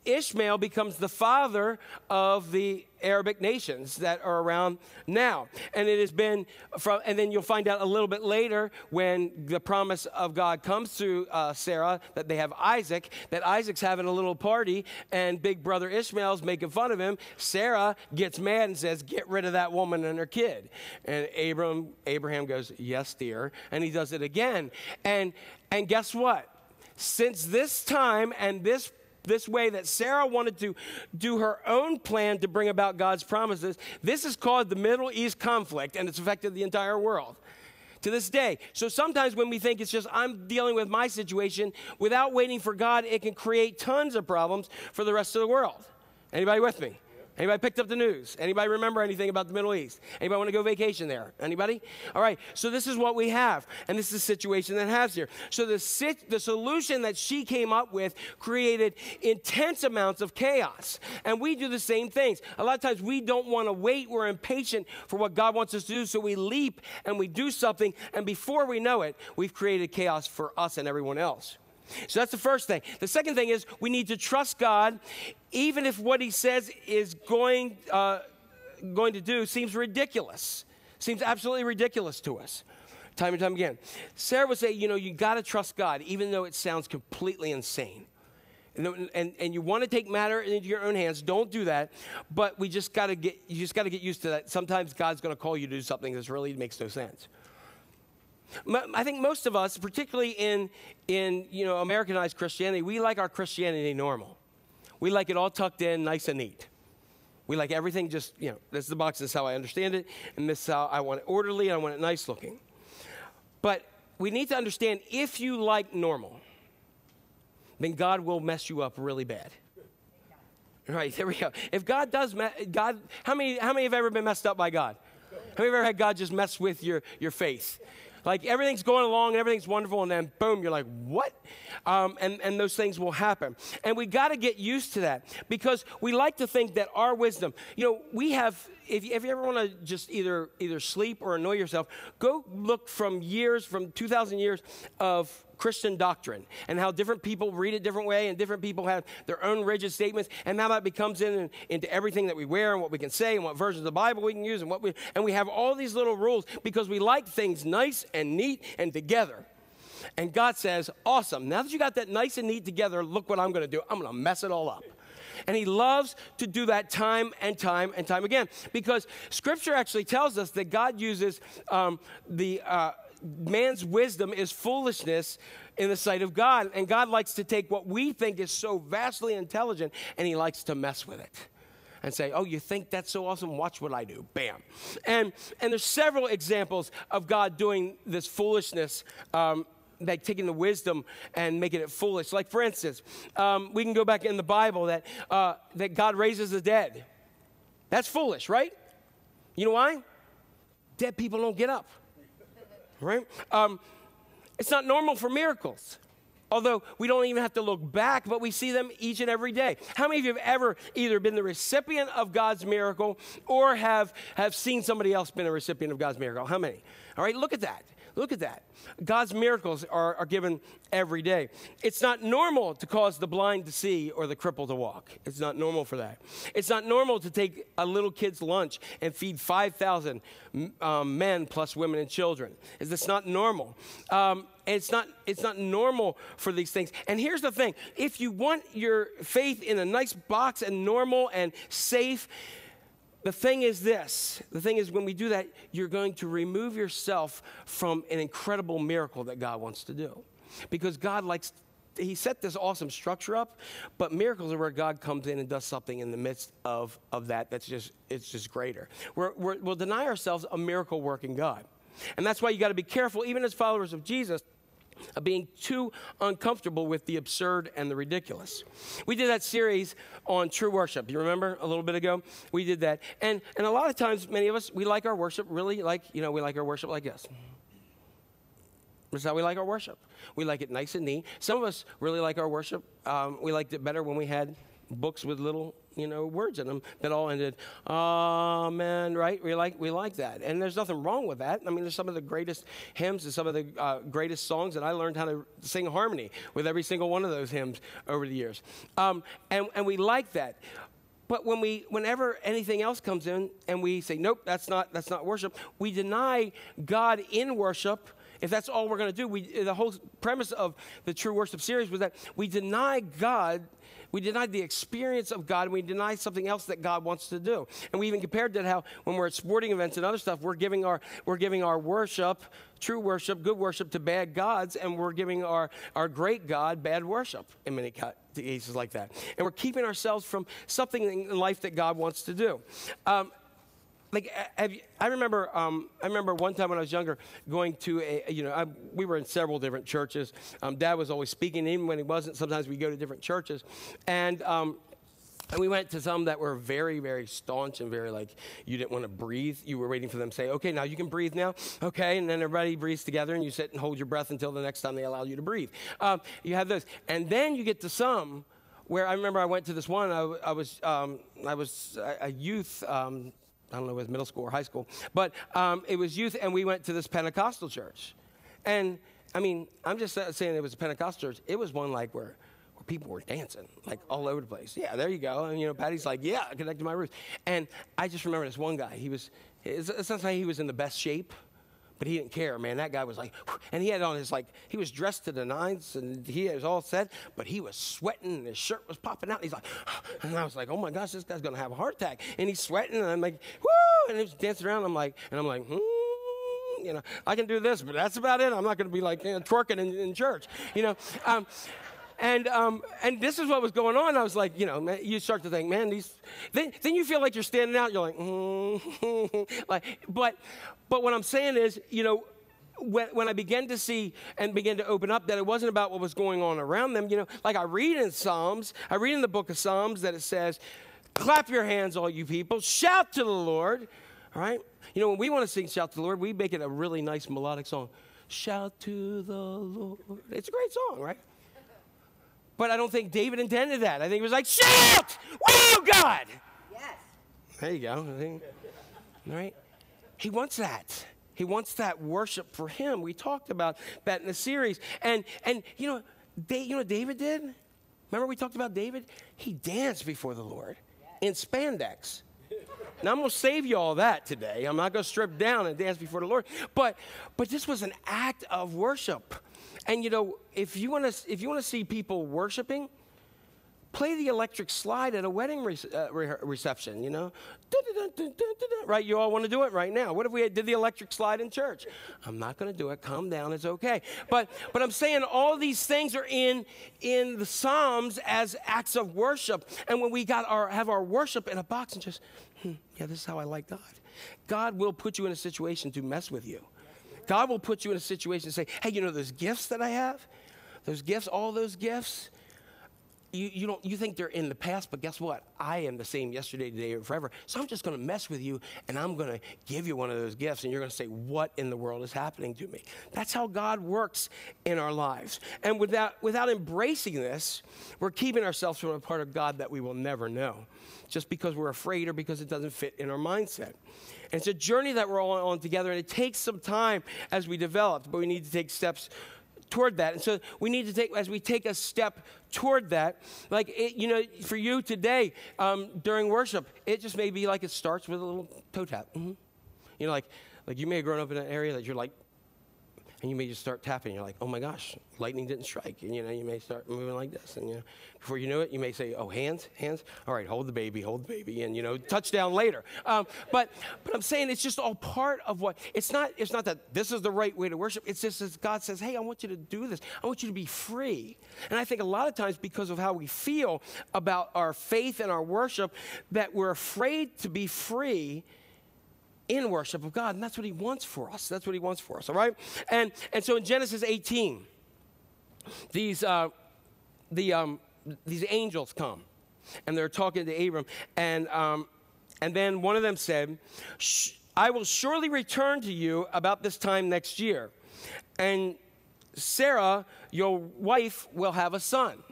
Ishmael becomes the father of the Arabic nations that are around now. And it has been from, and then you'll find out a little bit later when the promise of God comes to uh, Sarah that they have Isaac, that Isaac's having a little party and big brother Ishmael's making fun of him. Sarah gets mad and says, Get rid of that woman and her kid. And Abram, Abraham goes, Yes, dear. And he does it again. And, and guess what? Since this time and this this way that Sarah wanted to do her own plan to bring about God's promises. This is called the Middle East conflict, and it's affected the entire world to this day. So sometimes when we think it's just I'm dealing with my situation without waiting for God, it can create tons of problems for the rest of the world. Anybody with me? Anybody picked up the news? Anybody remember anything about the Middle East? Anybody want to go vacation there? Anybody? All right. So this is what we have, and this is the situation that has here. So the sit, the solution that she came up with created intense amounts of chaos, and we do the same things. A lot of times we don't want to wait. We're impatient for what God wants us to do, so we leap and we do something, and before we know it, we've created chaos for us and everyone else. So that's the first thing. The second thing is we need to trust God, even if what He says is going, uh, going to do seems ridiculous, seems absolutely ridiculous to us. Time and time again. Sarah would say, you know, you got to trust God, even though it sounds completely insane. And, and, and you want to take matter into your own hands, don't do that. But we just got to get, you just got to get used to that. Sometimes God's going to call you to do something that really makes no sense. I think most of us, particularly in, in you know, Americanized Christianity, we like our Christianity normal. We like it all tucked in, nice and neat. We like everything just, you know, this is the box, this is how I understand it, and this is how I want it orderly, I want it nice looking. But we need to understand if you like normal, then God will mess you up really bad. Right, there we go. If God does, God, how many, how many have ever been messed up by God? Have ever had God just mess with your, your faith? Like everything's going along and everything's wonderful, and then boom, you're like, what? Um, and, and those things will happen. And we got to get used to that because we like to think that our wisdom, you know, we have if you, if you ever want to just either either sleep or annoy yourself, go look from years, from 2,000 years of Christian doctrine and how different people read it different way and different people have their own rigid statements and how that becomes in into everything that we wear and what we can say and what versions of the Bible we can use and what we and we have all these little rules because we like things nice and neat and together. And God says, "Awesome. Now that you got that nice and neat together, look what I'm going to do. I'm going to mess it all up." And he loves to do that time and time and time again because scripture actually tells us that God uses um, the. Uh, man's wisdom is foolishness in the sight of God. And God likes to take what we think is so vastly intelligent and he likes to mess with it and say, "Oh, you think that's so awesome? Watch what I do." Bam. And and there's several examples of God doing this foolishness. Um, like taking the wisdom and making it foolish. Like for instance, um, we can go back in the Bible that uh, that God raises the dead. That's foolish, right? You know why? Dead people don't get up right? Um, it's not normal for miracles. Although we don't even have to look back, but we see them each and every day. How many of you have ever either been the recipient of God's miracle or have, have seen somebody else been a recipient of God's miracle? How many? All right, look at that. Look at that. God's miracles are, are given every day. It's not normal to cause the blind to see or the cripple to walk. It's not normal for that. It's not normal to take a little kid's lunch and feed 5,000 um, men plus women and children. It's not normal. Um, and it's not, it's not normal for these things. And here's the thing if you want your faith in a nice box and normal and safe, the thing is this the thing is, when we do that, you're going to remove yourself from an incredible miracle that God wants to do. Because God likes, He set this awesome structure up, but miracles are where God comes in and does something in the midst of, of that that's just, it's just greater. We're, we're, we'll deny ourselves a miracle working God. And that's why you got to be careful, even as followers of Jesus of being too uncomfortable with the absurd and the ridiculous. We did that series on true worship. You remember a little bit ago? We did that. And, and a lot of times, many of us, we like our worship really like, you know, we like our worship like this. Is how we like our worship. We like it nice and neat. Some of us really like our worship. Um, we liked it better when we had books with little you know words in them that all ended amen right? We like we like that. And there's nothing wrong with that. I mean there's some of the greatest hymns and some of the uh, greatest songs that i learned how to sing harmony with every single one of those hymns over the years. Um, and, and we like that. But when we whenever anything else comes in and we say nope that's not that's not worship we deny god in worship if that's all we're going to do, we, the whole premise of the True Worship series was that we deny God, we deny the experience of God, and we deny something else that God wants to do. And we even compared that how when we're at sporting events and other stuff, we're giving our, we're giving our worship, true worship, good worship to bad gods, and we're giving our, our great God bad worship in many cases like that. And we're keeping ourselves from something in life that God wants to do. Um, like you, I remember um, I remember one time when I was younger going to a you know I, we were in several different churches. Um, Dad was always speaking, even when he wasn't. Sometimes we go to different churches, and. Um, and we went to some that were very, very staunch and very like you didn't want to breathe. You were waiting for them to say, okay, now you can breathe now. Okay. And then everybody breathes together and you sit and hold your breath until the next time they allow you to breathe. Um, you have those. And then you get to some where I remember I went to this one, I, I was, um, I was a, a youth um, I don't know if it was middle school or high school, but um, it was youth, and we went to this Pentecostal church. And I mean, I'm just saying it was a Pentecostal church. It was one like where, where people were dancing, like all over the place. Yeah, there you go. And you know, Patty's like, yeah, connect to my roots. And I just remember this one guy. He was, it's, not like he was in the best shape, but he didn't care, man. That guy was like, and he had on his like, he was dressed to the nines and he was all set, but he was sweating and his shirt was popping out. He's like, and I was like, oh my gosh, this guy's gonna have a heart attack. And he's sweating, and I'm like, woo, and he's dancing around. I'm like, and I'm like, hmm. You know, I can do this, but that's about it. I'm not going to be like you know, twerking in, in, church. You know, um, and um, and this is what was going on. I was like, you know, man, you start to think, man, these. Then, then you feel like you're standing out. You're like, mm, like, but but what I'm saying is, you know, when, when I began to see and began to open up that it wasn't about what was going on around them, you know, like I read in Psalms, I read in the book of Psalms that it says, clap your hands, all you people, shout to the Lord, all right? You know, when we want to sing Shout to the Lord, we make it a really nice melodic song. Shout to the Lord. It's a great song, right? But I don't think David intended that. I think he was like, shout! Wow, God! Yes. There you go. All right? He wants that. He wants that worship for him. We talked about that in the series. And and you know, they, you know David did? Remember we talked about David? He danced before the Lord in spandex. Now I'm going to save you all that today. I'm not going to strip down and dance before the Lord. But but this was an act of worship. And you know, if you want to if you want to see people worshiping, play the electric slide at a wedding re- uh, re- reception, you know? Right? You all want to do it right now. What if we did the electric slide in church? I'm not going to do it. Calm down. It's okay. But, but I'm saying all these things are in, in the Psalms as acts of worship. And when we got our, have our worship in a box and just, hmm, yeah, this is how I like God. God will put you in a situation to mess with you. God will put you in a situation and say, hey, you know those gifts that I have? Those gifts, all those gifts, you, you, don't, you think they're in the past, but guess what? I am the same yesterday, today, and forever. So I'm just going to mess with you and I'm going to give you one of those gifts, and you're going to say, What in the world is happening to me? That's how God works in our lives. And without, without embracing this, we're keeping ourselves from a part of God that we will never know just because we're afraid or because it doesn't fit in our mindset. And it's a journey that we're all on together, and it takes some time as we develop, but we need to take steps toward that. And so we need to take, as we take a step toward that, like, it, you know, for you today um, during worship, it just may be like it starts with a little toe tap. Mm-hmm. You know, like, like you may have grown up in an area that you're like, and you may just start tapping. You're like, oh my gosh, lightning didn't strike. And you know, you may start moving like this. And you know, before you know it, you may say, oh, hands, hands. All right, hold the baby, hold the baby, and you know, touchdown later. Um, but but I'm saying it's just all part of what. It's not. It's not that this is the right way to worship. It's just as God says, hey, I want you to do this. I want you to be free. And I think a lot of times because of how we feel about our faith and our worship, that we're afraid to be free in worship of God. And that's what he wants for us. That's what he wants for us, all right? And, and so in Genesis 18, these, uh, the, um, these angels come and they're talking to Abram. And, um, and then one of them said, I will surely return to you about this time next year. And Sarah, your wife, will have a son.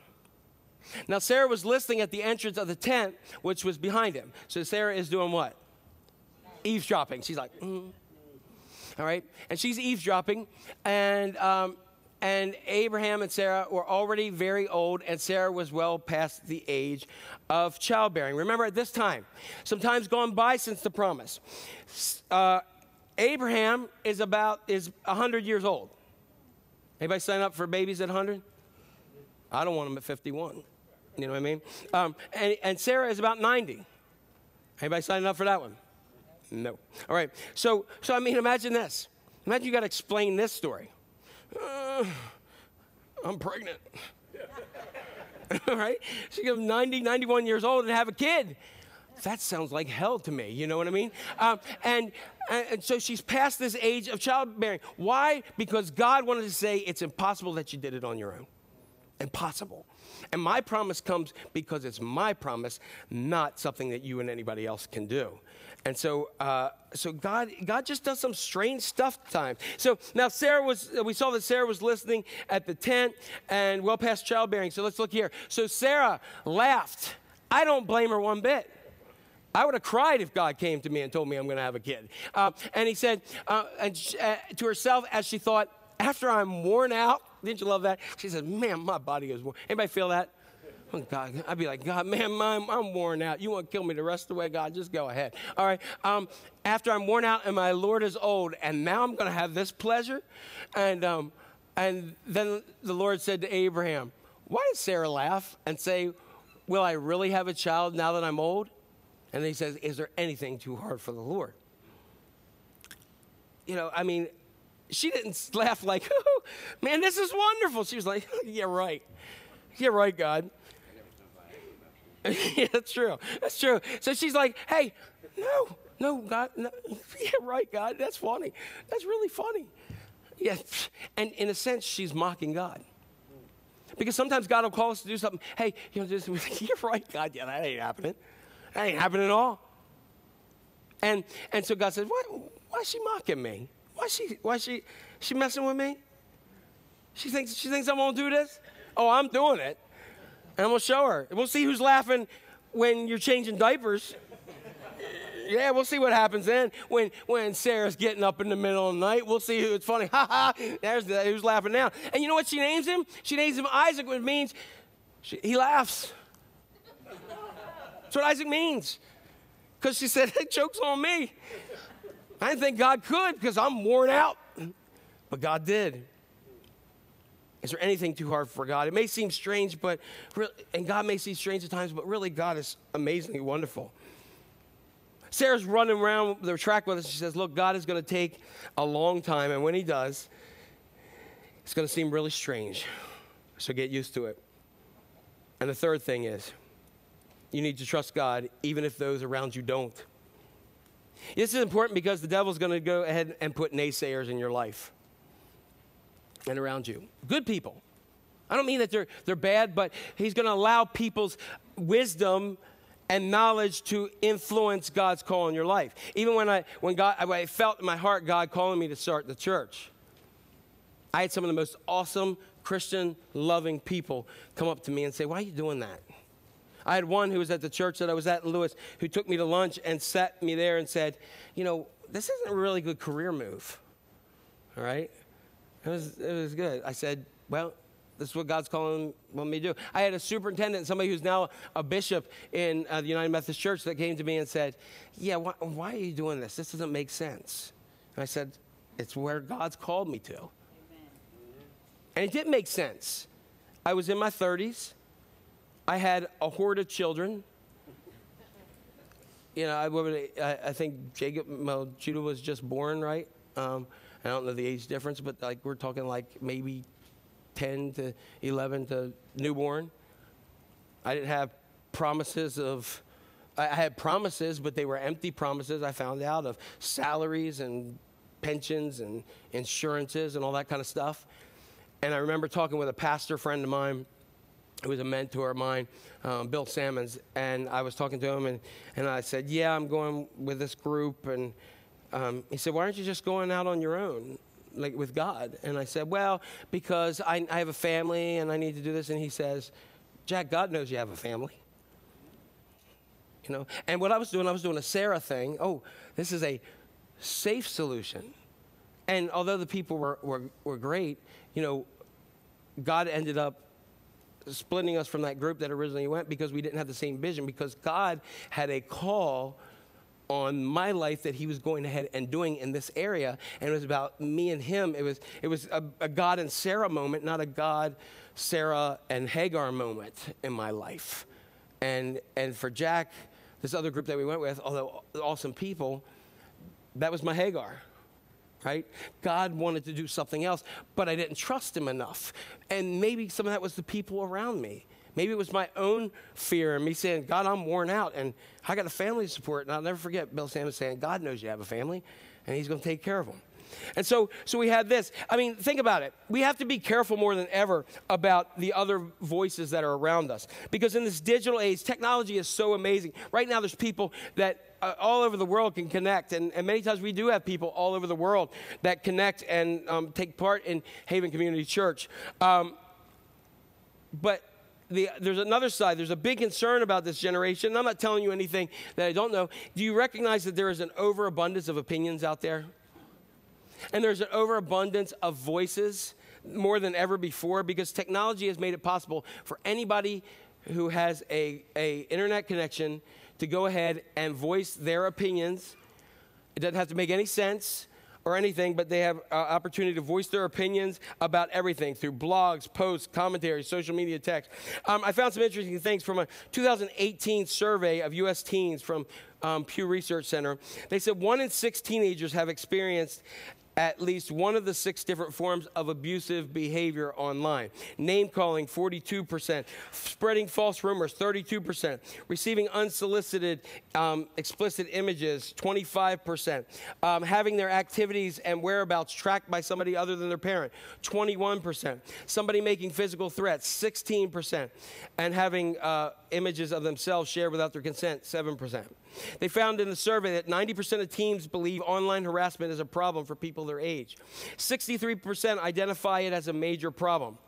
Now, Sarah was listening at the entrance of the tent, which was behind him. So, Sarah is doing what? Eavesdropping. She's like, mm. all right, and she's eavesdropping, and um, and Abraham and Sarah were already very old, and Sarah was well past the age of childbearing. Remember, at this time, some time's gone by since the promise. Uh, Abraham is about is 100 years old. Anybody sign up for babies at 100? I don't want them at 51. You know what I mean? Um, and, and Sarah is about 90. Anybody signing up for that one? No. All right. So, so I mean, imagine this. Imagine you got to explain this story. Uh, I'm pregnant. All right? She goes 90, 91 years old and have a kid. That sounds like hell to me. You know what I mean? Um, and, and so she's past this age of childbearing. Why? Because God wanted to say it's impossible that you did it on your own. Impossible. And my promise comes because it's my promise, not something that you and anybody else can do. And so, uh, so God, God just does some strange stuff at times. So now Sarah was, we saw that Sarah was listening at the tent and well past childbearing. So let's look here. So Sarah laughed. I don't blame her one bit. I would have cried if God came to me and told me I'm going to have a kid. Uh, and he said uh, and she, uh, to herself as she thought, after I'm worn out, didn't you love that? She said, man, my body is worn. Anybody feel that? God, I'd be like, God, man, I'm, I'm worn out. You want to kill me the rest of the way? God, just go ahead. All right. Um, after I'm worn out and my Lord is old, and now I'm going to have this pleasure. And, um, and then the Lord said to Abraham, Why did Sarah laugh and say, Will I really have a child now that I'm old? And he says, Is there anything too hard for the Lord? You know, I mean, she didn't laugh like, oh, man, this is wonderful. She was like, yeah, right. Yeah, right, God. yeah, that's true. That's true. So she's like, hey, no, no, God, no. yeah, right, God. That's funny. That's really funny. Yeah, and in a sense, she's mocking God. Because sometimes God will call us to do something. Hey, you know, just, you're right, God. Yeah, that ain't happening. That ain't happening at all. And and so God says, why, why is she mocking me? Why is she why is she she messing with me? She thinks she thinks I won't do this? Oh, I'm doing it. And we'll show her. We'll see who's laughing when you're changing diapers. Yeah, we'll see what happens then. When when Sarah's getting up in the middle of the night, we'll see who it's funny. Ha ha! There's the, who's laughing now. And you know what she names him? She names him Isaac, which means she, he laughs. That's what Isaac means. Because she said, "It joke's on me." I didn't think God could because I'm worn out, but God did. Is there anything too hard for God? It may seem strange, but really, and God may seem strange at times, but really God is amazingly wonderful. Sarah's running around the track with us. She says, Look, God is going to take a long time, and when He does, it's going to seem really strange. So get used to it. And the third thing is, you need to trust God even if those around you don't. This is important because the devil's going to go ahead and put naysayers in your life and around you. Good people. I don't mean that they're, they're bad, but he's going to allow people's wisdom and knowledge to influence God's call in your life. Even when I, when God, I felt in my heart God calling me to start the church, I had some of the most awesome Christian loving people come up to me and say, Why are you doing that? I had one who was at the church that I was at in Lewis who took me to lunch and sat me there and said, You know, this isn't a really good career move. All right? It was, it was good. I said, Well, this is what God's calling want me to do. I had a superintendent, somebody who's now a bishop in uh, the United Methodist Church, that came to me and said, Yeah, why, why are you doing this? This doesn't make sense. And I said, It's where God's called me to. Amen. And it didn't make sense. I was in my 30s. I had a horde of children. You know, I, I, I think Jacob, well, Judah was just born, right? Um, I don't know the age difference, but like we're talking like maybe 10 to 11 to newborn. I didn't have promises of, I had promises, but they were empty promises. I found out of salaries and pensions and insurances and all that kind of stuff. And I remember talking with a pastor friend of mine who was a mentor of mine, um, Bill Sammons, and I was talking to him, and, and I said, Yeah, I'm going with this group. And um, he said, Why aren't you just going out on your own? Like with God, and I said, Well, because I, I have a family and I need to do this. And he says, Jack, God knows you have a family. You know, and what I was doing, I was doing a Sarah thing. Oh, this is a safe solution. And although the people were, were, were great, you know, God ended up splitting us from that group that originally went because we didn't have the same vision, because God had a call on my life that he was going ahead and doing in this area and it was about me and him it was it was a, a god and sarah moment not a god sarah and hagar moment in my life and and for jack this other group that we went with although awesome people that was my hagar right? God wanted to do something else, but I didn't trust him enough. And maybe some of that was the people around me. Maybe it was my own fear and me saying, God, I'm worn out and I got a family to support. And I'll never forget Bill Sammons saying, God knows you have a family and he's going to take care of them. And so, so we had this. I mean, think about it. We have to be careful more than ever about the other voices that are around us. Because in this digital age, technology is so amazing. Right now, there's people that uh, all over the world can connect. And, and, many times we do have people all over the world that connect and um, take part in Haven Community Church. Um, but the, there's another side. There's a big concern about this generation. And I'm not telling you anything that I don't know. Do you recognize that there is an overabundance of opinions out there? And there's an overabundance of voices more than ever before because technology has made it possible for anybody who has a, a internet connection to go ahead and voice their opinions. It doesn't have to make any sense or anything, but they have uh, opportunity to voice their opinions about everything through blogs, posts, commentaries, social media text. Um, I found some interesting things from a 2018 survey of U.S. teens from um, Pew Research Center. They said one in six teenagers have experienced at least one of the six different forms of abusive behavior online. Name calling, 42%. Spreading false rumors, 32%. Receiving unsolicited, um, explicit images, 25%. Um, having their activities and whereabouts tracked by somebody other than their parent, 21%. Somebody making physical threats, 16%. And having uh, images of themselves shared without their consent, 7%. They found in the survey that 90% of teens believe online harassment is a problem for people their age. 63% identify it as a major problem.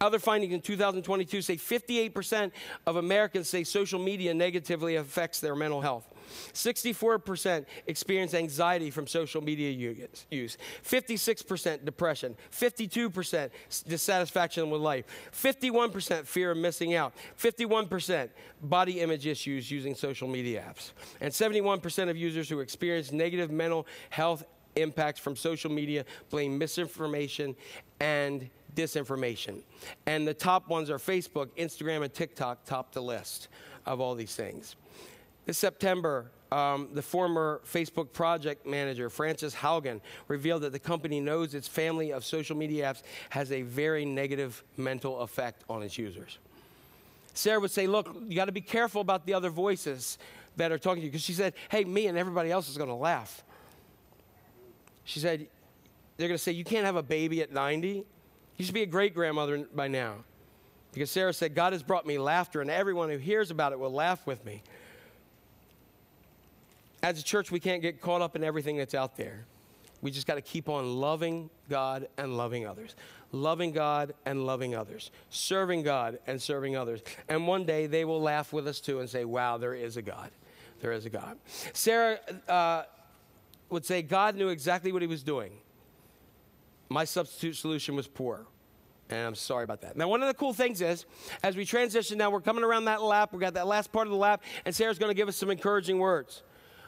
Other findings in 2022 say 58% of Americans say social media negatively affects their mental health. 64% experience anxiety from social media use, 56% depression, 52% dissatisfaction with life, 51% fear of missing out, 51% body image issues using social media apps, and 71% of users who experience negative mental health impacts from social media blame misinformation and disinformation. And the top ones are Facebook, Instagram, and TikTok, top the list of all these things. This September, um, the former Facebook project manager, Frances Haugen, revealed that the company knows its family of social media apps has a very negative mental effect on its users. Sarah would say, Look, you got to be careful about the other voices that are talking to you. Because she said, Hey, me and everybody else is going to laugh. She said, They're going to say, You can't have a baby at 90. You should be a great grandmother by now. Because Sarah said, God has brought me laughter, and everyone who hears about it will laugh with me. As a church, we can't get caught up in everything that's out there. We just got to keep on loving God and loving others. Loving God and loving others. Serving God and serving others. And one day they will laugh with us too and say, wow, there is a God. There is a God. Sarah uh, would say, God knew exactly what he was doing. My substitute solution was poor. And I'm sorry about that. Now, one of the cool things is, as we transition now, we're coming around that lap. We've got that last part of the lap, and Sarah's going to give us some encouraging words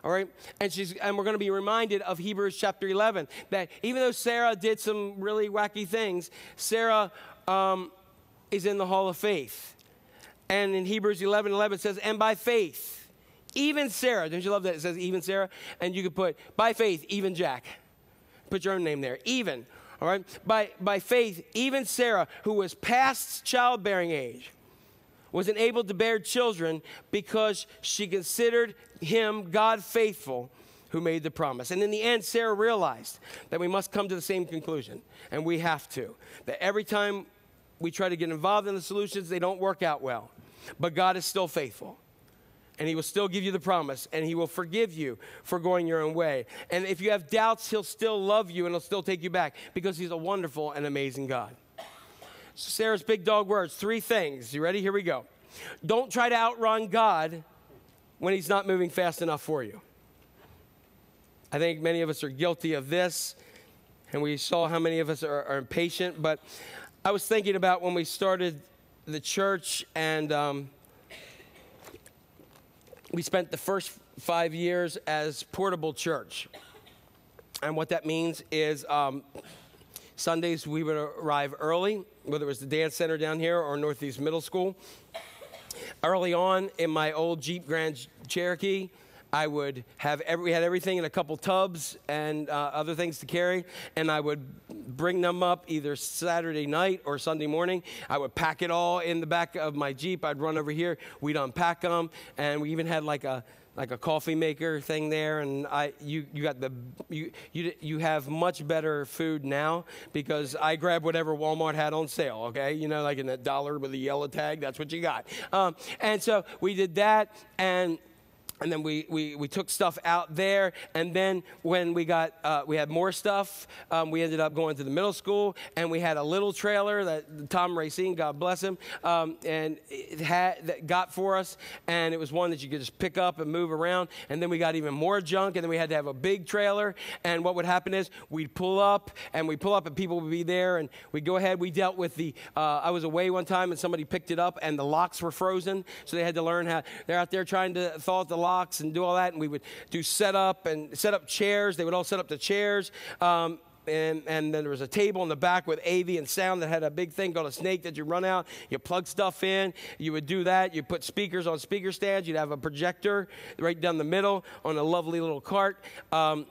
all right? And, she's, and we're going to be reminded of Hebrews chapter 11 that even though Sarah did some really wacky things, Sarah um, is in the hall of faith. And in Hebrews 11 11, it says, And by faith, even Sarah, don't you love that? It says, Even Sarah. And you could put, By faith, even Jack. Put your own name there. Even. All right? By, by faith, even Sarah, who was past childbearing age, wasn't able to bear children because she considered him God faithful who made the promise. And in the end, Sarah realized that we must come to the same conclusion, and we have to. That every time we try to get involved in the solutions, they don't work out well. But God is still faithful. And he will still give you the promise, and he will forgive you for going your own way. And if you have doubts, he'll still love you and he'll still take you back because he's a wonderful and amazing God. Sarah's big dog words three things. You ready? Here we go. Don't try to outrun God when He's not moving fast enough for you. I think many of us are guilty of this, and we saw how many of us are, are impatient. But I was thinking about when we started the church, and um, we spent the first five years as portable church. And what that means is um, Sundays we would arrive early, whether it was the dance center down here or Northeast Middle School. Early on in my old Jeep Grand Cherokee, I would have every, we had everything in a couple tubs and uh, other things to carry, and I would bring them up either Saturday night or Sunday morning. I would pack it all in the back of my Jeep. I'd run over here. We'd unpack them, and we even had like a like a coffee maker thing there, and I you you got the you you you have much better food now because I grabbed whatever Walmart had on sale. Okay, you know, like in that dollar with the yellow tag. That's what you got. Um, and so we did that, and and then we, we, we took stuff out there. And then when we got uh, we had more stuff um, we ended up going to the middle school. And we had a little trailer that tom racine god bless him um, and it had that got for us. And it was one that you could just pick up and move around. And then we got even more junk. And then we had to have a big trailer. And what would happen is we'd pull up and we'd pull up and people would be there. And we'd go ahead we dealt with the uh, i was away one time and somebody picked it up and the locks were frozen. So they had to learn how they're out there trying to thaw out the locks and do all that. And we would do setup and set up chairs. They would all set up the chairs. Um, and, and then there was a table in the back with AV and sound that had a big thing called a snake that you run out. You plug stuff in. You would do that. You put speakers on speaker stands. You'd have a projector right down the middle on a lovely little cart. Um,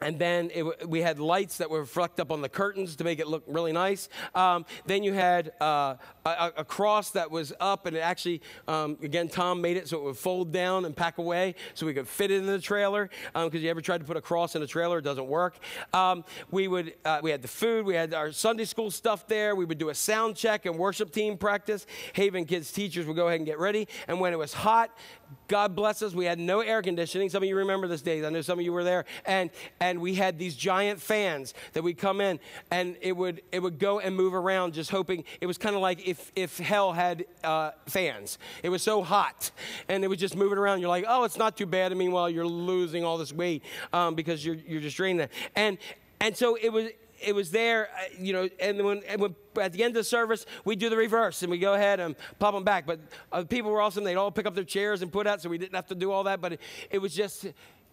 and then it, we had lights that were flecked up on the curtains to make it look really nice. Um, then you had uh, a, a, cross that was up, and it actually, um, again, Tom made it so it would fold down and pack away so we could fit it in the trailer. Because um, you ever tried to put a cross in a trailer, it doesn't work. Um, we would uh, we had the food, we had our Sunday school stuff there. We would do a sound check and worship team practice. Haven kids teachers would go ahead and get ready. And when it was hot, God bless us, we had no air conditioning. Some of you remember this day. I know some of you were there, and and we had these giant fans that would come in, and it would it would go and move around, just hoping. It was kind of like if if hell had uh, fans. It was so hot, and it was just moving around. You're like, oh, it's not too bad. And meanwhile, you're losing all this weight um, because you're you're just draining it. And and so it was it was there, uh, you know, and when, and when, at the end of the service, we do the reverse and we go ahead and pop them back. But uh, people were awesome. They'd all pick up their chairs and put out, so we didn't have to do all that. But it, it was just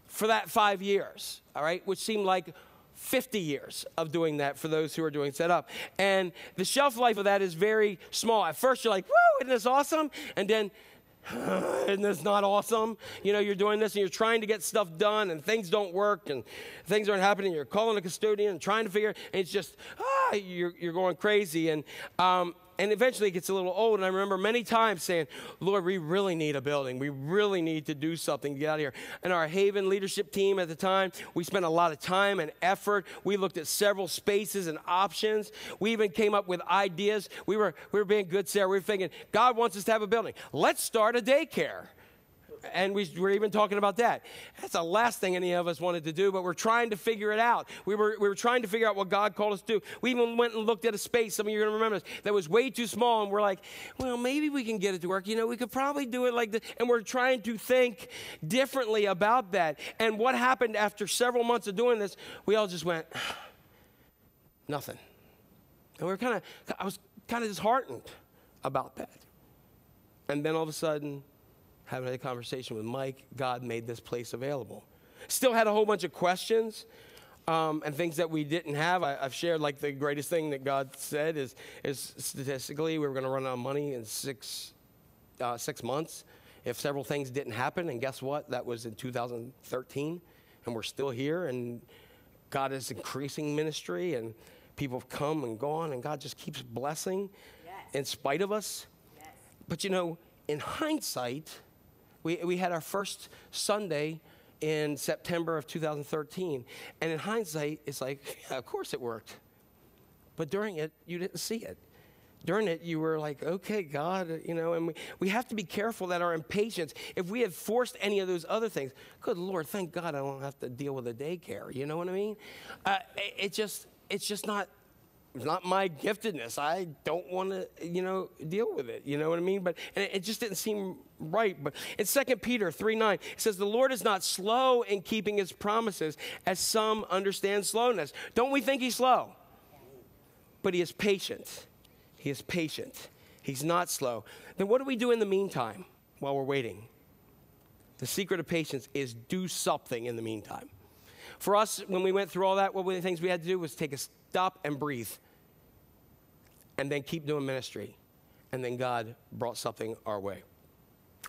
for that five years, all right, which seemed like 50 years of doing that for those who are doing setup. And the shelf life of that is very small. At first, you're like, woo, isn't this awesome? And then, isn't this not awesome? You know, you're doing this and you're trying to get stuff done and things don't work and things aren't happening. You're calling a custodian and trying to figure, and it's just, ah, you're, you're going crazy. And, um, and eventually it gets a little old. And I remember many times saying, Lord, we really need a building. We really need to do something to get out of here. And our Haven leadership team at the time, we spent a lot of time and effort. We looked at several spaces and options. We even came up with ideas. We were, we were being good, Sarah. We were thinking, God wants us to have a building. Let's start a daycare and we were even talking about that. That's the last thing any of us wanted to do, but we're trying to figure it out. We were, we were trying to figure out what God called us to do. We even went and looked at a space, some of you are going to remember this, that was way too small, and we're like, well, maybe we can get it to work. You know, we could probably do it like this. And we're trying to think differently about that. And what happened after several months of doing this, we all just went, nothing. And we are kind of, I was kind of disheartened about that. And then all of a sudden, having a conversation with Mike, God made this place available. Still had a whole bunch of questions um, and things that we didn't have. I, have shared like the greatest thing that God said is, is statistically we were going to run out of money in six, uh, six months if several things didn't happen. And guess what? That was in 2013, and we're still here. And God is increasing ministry, and people have come and gone, and God just keeps blessing yes. in spite of us. Yes. But you know, in hindsight, we, we had our first Sunday in September of 2013. And in hindsight, it's like, yeah, of course it worked. But during it, you didn't see it. During it, you were like, okay, God, you know, and we, we have to be careful that our impatience, if we had forced any of those other things, good Lord, thank God I don't have to deal with a daycare. You know what I mean? Uh, it, it just, it's just not it's not my giftedness. I don't want to, you know, deal with it. You know what I mean? But and it just didn't seem right. But in 2 Peter 3 9, it says, The Lord is not slow in keeping his promises, as some understand slowness. Don't we think he's slow? But he is patient. He is patient. He's not slow. Then what do we do in the meantime while we're waiting? The secret of patience is do something in the meantime. For us, when we went through all that, one of the things we had to do was take a stop and breathe and then keep doing ministry. And then God brought something our way.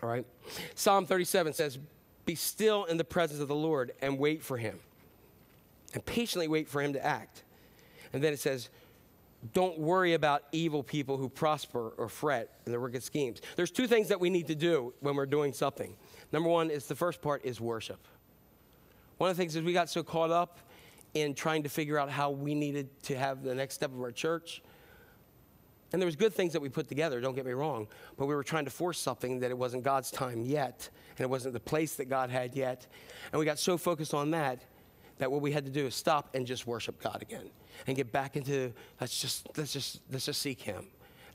All right? Psalm 37 says, Be still in the presence of the Lord and wait for him. And patiently wait for him to act. And then it says, Don't worry about evil people who prosper or fret in their wicked schemes. There's two things that we need to do when we're doing something. Number one is the first part is worship. One of the things is we got so caught up in trying to figure out how we needed to have the next step of our church. And there was good things that we put together, don't get me wrong, but we were trying to force something that it wasn't God's time yet, and it wasn't the place that God had yet. And we got so focused on that that what we had to do is stop and just worship God again and get back into let's just let's just let's just seek him.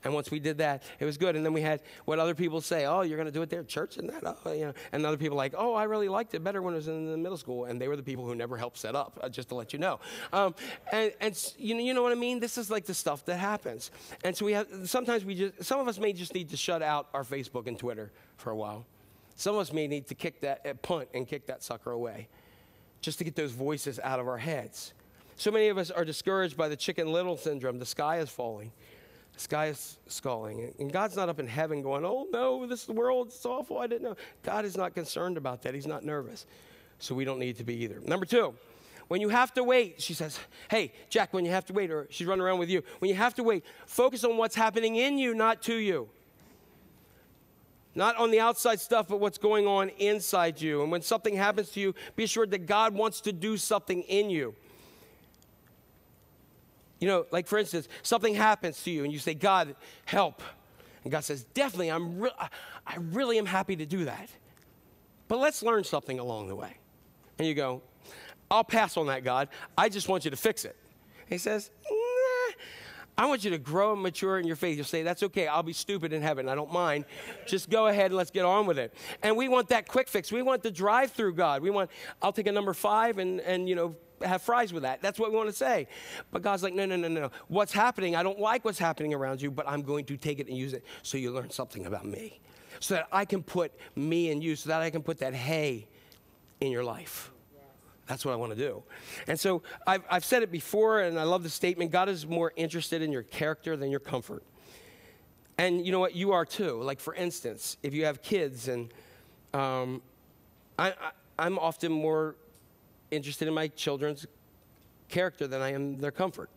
And once we did that, it was good. And then we had what other people say, oh, you're going to do it there church and that. Oh, you know. And other people like, oh, I really liked it better when I was in the middle school. And they were the people who never helped set up, uh, just to let you know. Um, and and you, know, you know what I mean? This is like the stuff that happens. And so we have, sometimes we just, some of us may just need to shut out our Facebook and Twitter for a while. Some of us may need to kick that, uh, punt and kick that sucker away just to get those voices out of our heads. So many of us are discouraged by the chicken little syndrome. The sky is falling. Sky is sculling. And God's not up in heaven going, oh no, this world is awful. I didn't know. God is not concerned about that. He's not nervous. So we don't need to be either. Number two, when you have to wait, she says, hey, Jack, when you have to wait, or she's running around with you, when you have to wait, focus on what's happening in you, not to you. Not on the outside stuff, but what's going on inside you. And when something happens to you, be assured that God wants to do something in you. You know, like for instance, something happens to you and you say, God, help. And God says, definitely, I'm re- I really am happy to do that. But let's learn something along the way. And you go, I'll pass on that, God. I just want you to fix it. He says, nah, I want you to grow and mature in your faith. You'll say, That's okay. I'll be stupid in heaven. I don't mind. Just go ahead and let's get on with it. And we want that quick fix. We want the drive through God. We want, I'll take a number five and, and you know, have fries with that. That's what we want to say. But God's like, no, no, no, no. What's happening? I don't like what's happening around you, but I'm going to take it and use it so you learn something about me. So that I can put me in you, so that I can put that hay in your life. That's what I want to do. And so I've, I've said it before, and I love the statement God is more interested in your character than your comfort. And you know what? You are too. Like, for instance, if you have kids, and um, I, I, I'm often more interested in my children's character than I am their comfort.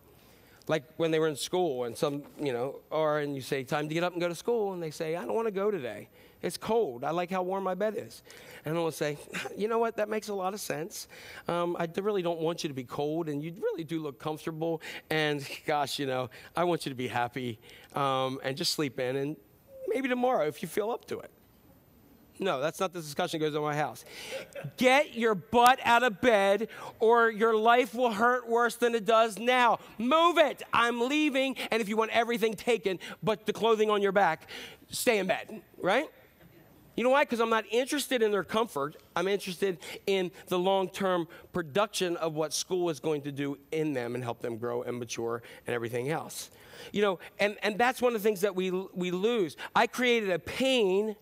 Like when they were in school and some, you know, or and you say, time to get up and go to school, and they say, I don't want to go today. It's cold. I like how warm my bed is. And I will say, you know what, that makes a lot of sense. Um, I really don't want you to be cold, and you really do look comfortable. And gosh, you know, I want you to be happy um, and just sleep in, and maybe tomorrow if you feel up to it. No, that's not the discussion that goes on my house. Get your butt out of bed or your life will hurt worse than it does now. Move it. I'm leaving. And if you want everything taken but the clothing on your back, stay in bed, right? You know why? Because I'm not interested in their comfort. I'm interested in the long term production of what school is going to do in them and help them grow and mature and everything else. You know, and, and that's one of the things that we, we lose. I created a pain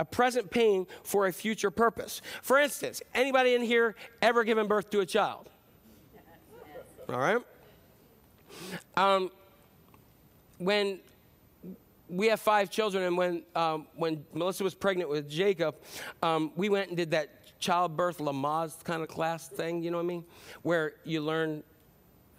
a present pain for a future purpose. For instance, anybody in here ever given birth to a child? All right. Um, when we have five children, and when um, when Melissa was pregnant with Jacob, um, we went and did that childbirth Lamaze kind of class thing. You know what I mean? Where you learn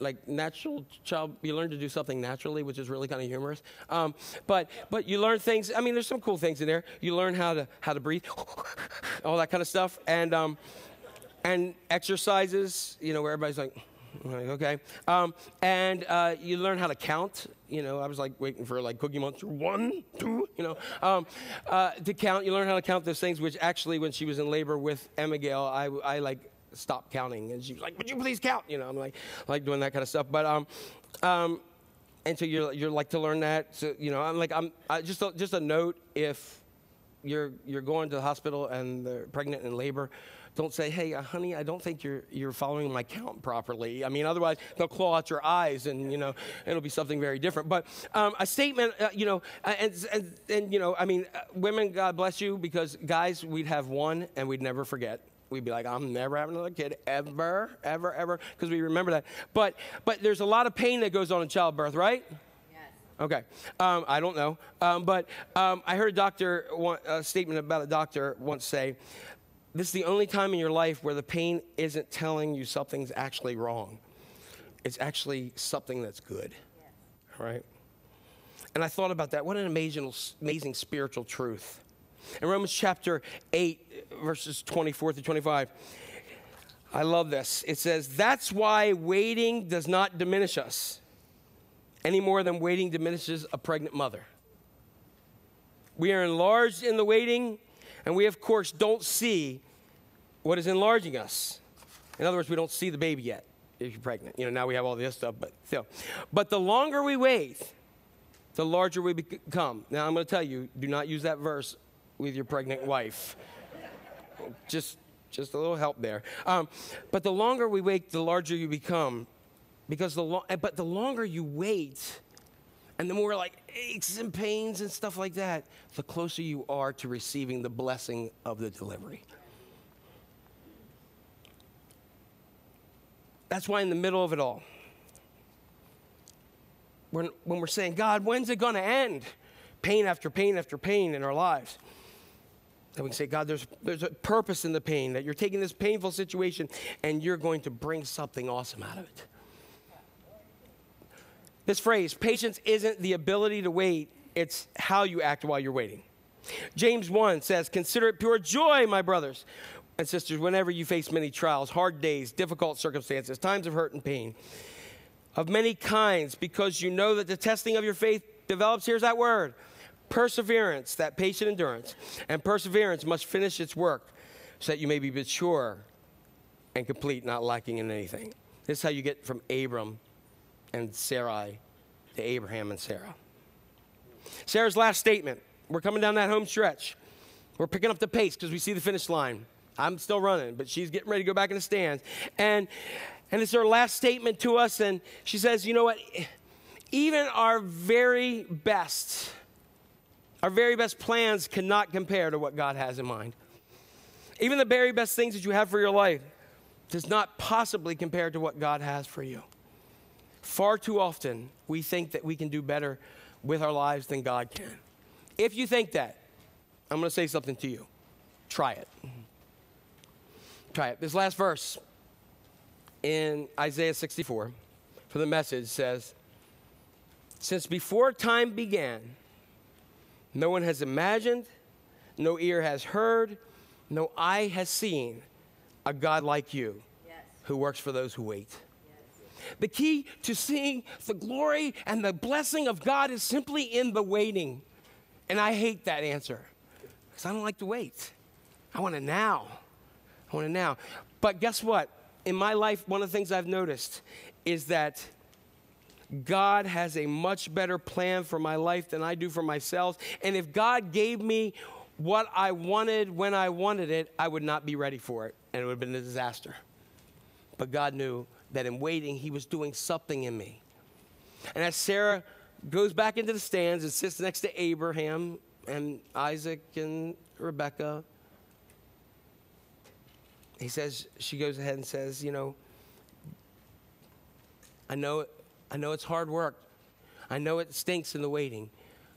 like natural child you learn to do something naturally which is really kind of humorous um, but but you learn things i mean there's some cool things in there you learn how to how to breathe all that kind of stuff and um, and exercises you know where everybody's like like, okay. Um, and uh, you learn how to count. You know, I was like waiting for like Cookie Monster one, two, you know, um, uh, to count. You learn how to count those things, which actually, when she was in labor with Emma I, I like stop counting. And she was like, would you please count? You know, I'm like, like doing that kind of stuff. But, um, um, and so you're, you're like to learn that. So, you know, I'm like, I'm I, just, a, just a note if you're, you're going to the hospital and they're pregnant and in labor, don't say, hey, uh, honey, I don't think you're, you're following my count properly. I mean, otherwise they'll claw out your eyes and, you know, it'll be something very different. But um, a statement, uh, you know, uh, and, and, and, you know, I mean, uh, women, God bless you, because guys, we'd have one and we'd never forget. We'd be like, I'm never having another kid, ever, ever, ever, because we remember that. But, but there's a lot of pain that goes on in childbirth, right? Yes. Okay. Um, I don't know. Um, but um, I heard a doctor, a statement about a doctor once say, this is the only time in your life where the pain isn't telling you something's actually wrong. It's actually something that's good. Right? And I thought about that. What an amazing, amazing spiritual truth. In Romans chapter 8, verses 24 through 25, I love this. It says, That's why waiting does not diminish us any more than waiting diminishes a pregnant mother. We are enlarged in the waiting, and we, of course, don't see what is enlarging us. In other words, we don't see the baby yet if you're pregnant. You know, now we have all this stuff, but still. But the longer we wait, the larger we become. Now, I'm going to tell you do not use that verse with your pregnant wife. Just, just a little help there. Um, but the longer we wait, the larger you become. Because the lo- but the longer you wait, and the more like aches and pains and stuff like that, the closer you are to receiving the blessing of the delivery. That's why, in the middle of it all, when, when we're saying, God, when's it going to end? Pain after pain after pain in our lives. And we can say, God, there's, there's a purpose in the pain, that you're taking this painful situation and you're going to bring something awesome out of it. This phrase, patience isn't the ability to wait, it's how you act while you're waiting. James 1 says, Consider it pure joy, my brothers and sisters, whenever you face many trials, hard days, difficult circumstances, times of hurt and pain, of many kinds, because you know that the testing of your faith develops, here's that word, perseverance, that patient endurance. And perseverance must finish its work so that you may be mature and complete, not lacking in anything. This is how you get from Abram and Sarai to Abraham and Sarah. Sarah's last statement. We're coming down that home stretch. We're picking up the pace because we see the finish line. I'm still running, but she's getting ready to go back in the stands. And, and it's her last statement to us. And she says, You know what? Even our very best, our very best plans cannot compare to what God has in mind. Even the very best things that you have for your life does not possibly compare to what God has for you. Far too often, we think that we can do better with our lives than God can. If you think that, I'm going to say something to you. Try it. Try it. This last verse in Isaiah 64 for the message says, Since before time began, no one has imagined, no ear has heard, no eye has seen a God like you yes. who works for those who wait. The key to seeing the glory and the blessing of God is simply in the waiting. And I hate that answer because I don't like to wait. I want it now. I want it now. But guess what? In my life, one of the things I've noticed is that God has a much better plan for my life than I do for myself. And if God gave me what I wanted when I wanted it, I would not be ready for it. And it would have been a disaster. But God knew that in waiting, He was doing something in me. And as Sarah goes back into the stands and sits next to Abraham and Isaac and Rebecca, he says, she goes ahead and says, you know, I know, I know it's hard work. I know it stinks in the waiting,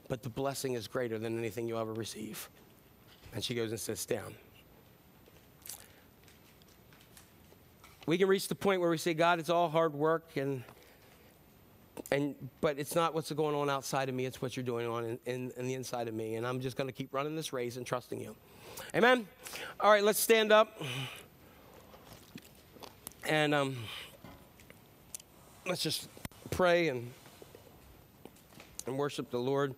but the blessing is greater than anything you'll ever receive. And she goes and sits down. We can reach the point where we say, God, it's all hard work and and but it's not what's going on outside of me, it's what you're doing on in, in, in the inside of me. And I'm just gonna keep running this race and trusting you. Amen. All right, let's stand up. And um, let's just pray and and worship the Lord.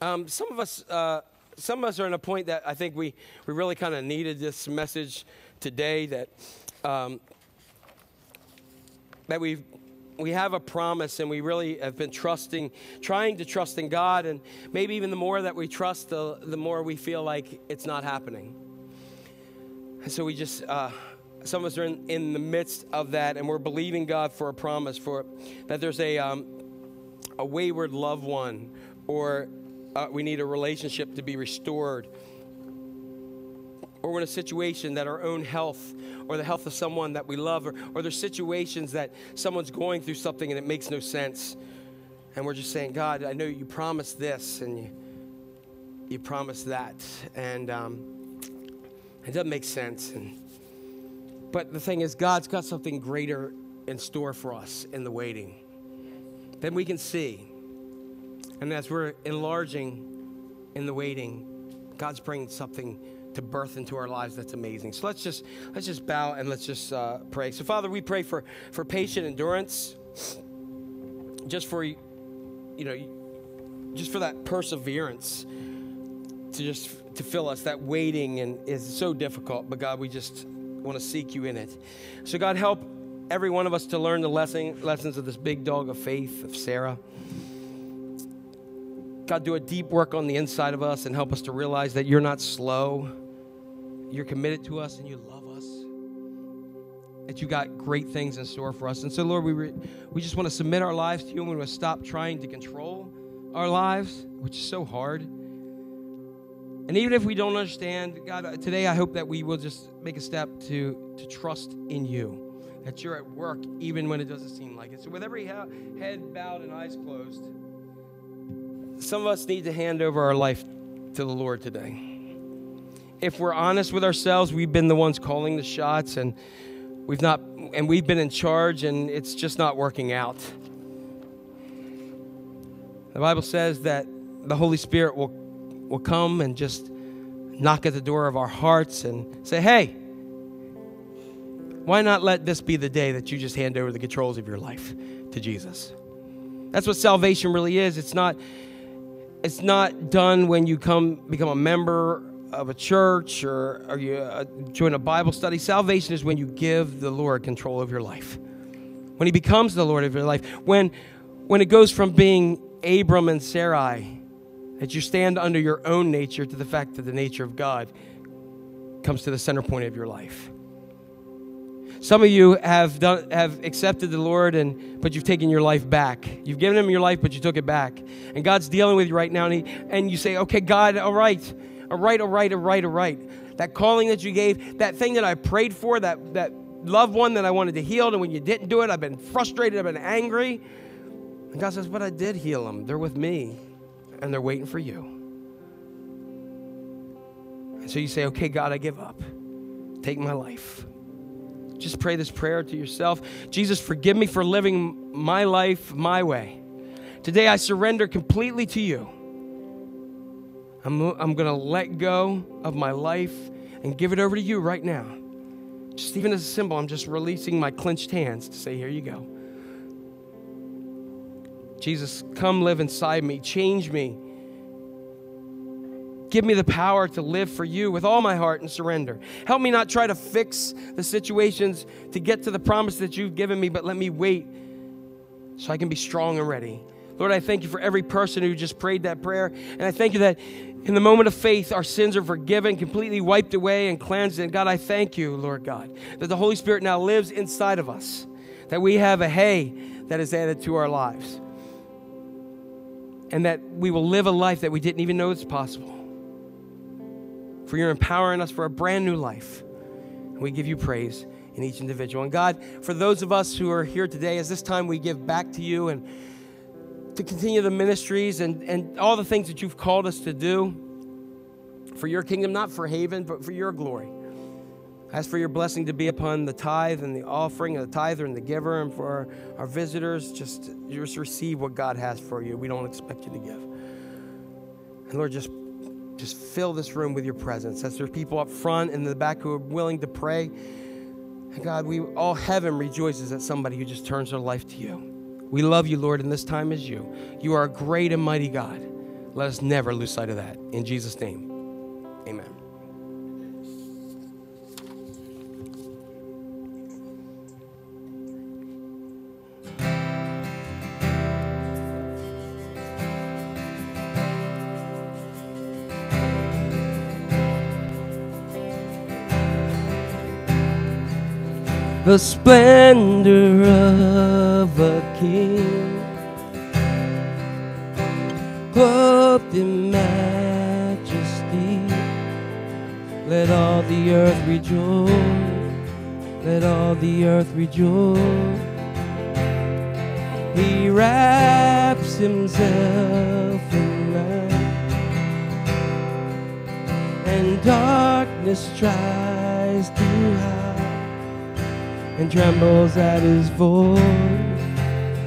Um, some of us, uh, some of us are in a point that I think we we really kind of needed this message today. That um, that we've we have a promise and we really have been trusting, trying to trust in God. And maybe even the more that we trust, the, the more we feel like it's not happening. And so we just, uh, some of us are in, in the midst of that and we're believing God for a promise for that there's a, um, a wayward loved one or uh, we need a relationship to be restored or we're in a situation that our own health or the health of someone that we love, or, or there's situations that someone's going through something and it makes no sense. And we're just saying, God, I know you promised this and you, you promised that. And um, it doesn't make sense. And, but the thing is, God's got something greater in store for us in the waiting than we can see. And as we're enlarging in the waiting, God's bringing something to birth into our lives that's amazing. So let's just let's just bow and let's just uh, pray. So father we pray for for patient endurance just for you know just for that perseverance to just to fill us. That waiting and is so difficult but god we just want to seek you in it so god help every one of us to learn the lesson, lessons of this big dog of faith of sarah God, do a deep work on the inside of us and help us to realize that you're not slow. You're committed to us and you love us. That you got great things in store for us. And so, Lord, we, re- we just want to submit our lives to you and we want to stop trying to control our lives, which is so hard. And even if we don't understand, God, uh, today I hope that we will just make a step to, to trust in you, that you're at work even when it doesn't seem like it. So, with every head bowed and eyes closed, some of us need to hand over our life to the Lord today. If we're honest with ourselves, we've been the ones calling the shots and we've not and we've been in charge and it's just not working out. The Bible says that the Holy Spirit will will come and just knock at the door of our hearts and say, "Hey, why not let this be the day that you just hand over the controls of your life to Jesus?" That's what salvation really is. It's not it's not done when you come become a member of a church or, or you uh, join a Bible study. Salvation is when you give the Lord control of your life. When he becomes the Lord of your life. When when it goes from being Abram and Sarai, that you stand under your own nature to the fact that the nature of God comes to the center point of your life. Some of you have done, have accepted the Lord, and but you've taken your life back. You've given Him your life, but you took it back. And God's dealing with you right now, and, he, and you say, "Okay, God, all right, all right, all right, all right, all right." That calling that you gave, that thing that I prayed for, that that loved one that I wanted to heal, and when you didn't do it, I've been frustrated, I've been angry. And God says, "But I did heal them. They're with me, and they're waiting for you." And so you say, "Okay, God, I give up. Take my life." Just pray this prayer to yourself. Jesus, forgive me for living my life my way. Today I surrender completely to you. I'm, I'm going to let go of my life and give it over to you right now. Just even as a symbol, I'm just releasing my clenched hands to say, Here you go. Jesus, come live inside me, change me Give me the power to live for you with all my heart and surrender. Help me not try to fix the situations to get to the promise that you've given me, but let me wait so I can be strong and ready. Lord, I thank you for every person who just prayed that prayer. And I thank you that in the moment of faith, our sins are forgiven, completely wiped away, and cleansed. And God, I thank you, Lord God, that the Holy Spirit now lives inside of us, that we have a hay that is added to our lives, and that we will live a life that we didn't even know was possible for you're empowering us for a brand new life. And we give you praise in each individual. And God, for those of us who are here today, as this time we give back to you and to continue the ministries and, and all the things that you've called us to do for your kingdom, not for Haven, but for your glory. Ask for your blessing to be upon the tithe and the offering, of the tither and the giver, and for our, our visitors. Just, just receive what God has for you. We don't expect you to give. And Lord, just just fill this room with your presence. As there's people up front and in the back who are willing to pray. God, we all heaven rejoices at somebody who just turns their life to you. We love you, Lord, and this time is you. You are a great and mighty God. Let us never lose sight of that. In Jesus' name, the splendor of a king, clothed in majesty. Let all the earth rejoice. Let all the earth rejoice. He wraps himself in light, and darkness tries to hide, and trembles at his voice,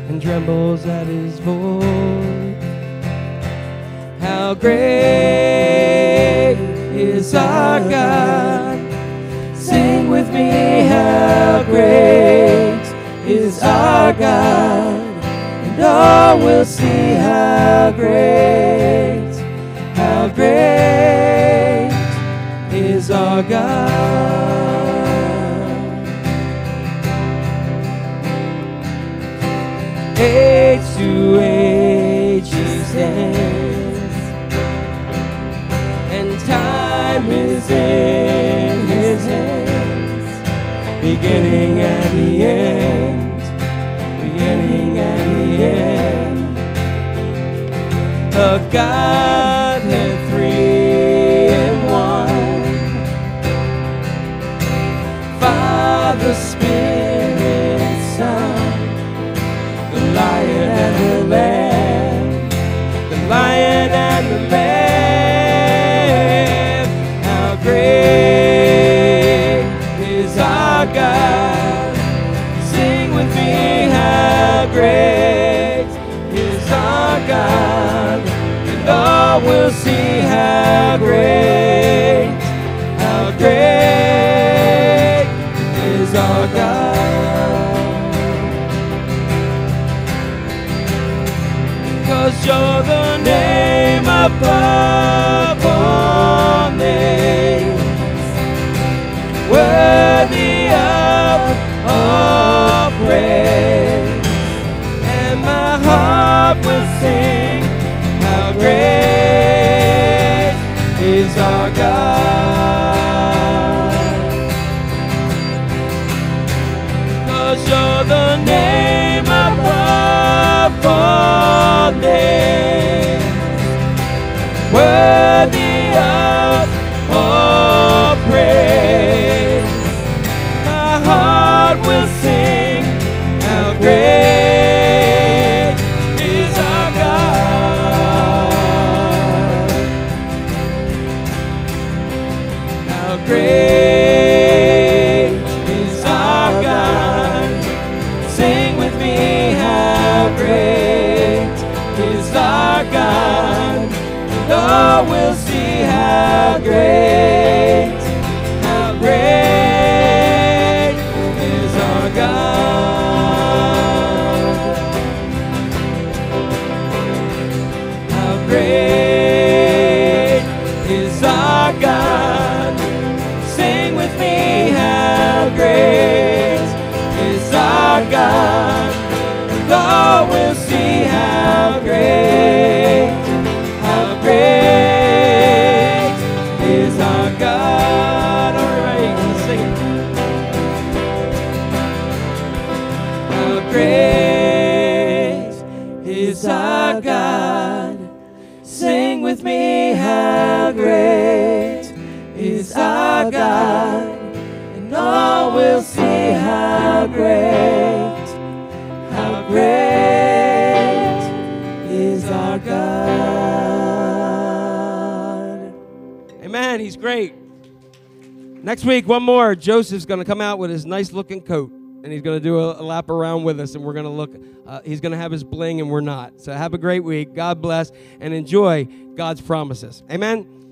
and trembles at his voice. How great is our God! Sing with me, how great is our God! And all will see how great, how great is our God. Age to age he stands, and time is in his hands, beginning and the end, beginning and the end. A Godhead the name above all names, worthy of all praise. And my heart will sing, how great is our God. Next week, one more. Joseph's going to come out with his nice looking coat and he's going to do a, a lap around with us and we're going to look. Uh, he's going to have his bling and we're not. So have a great week. God bless and enjoy God's promises. Amen.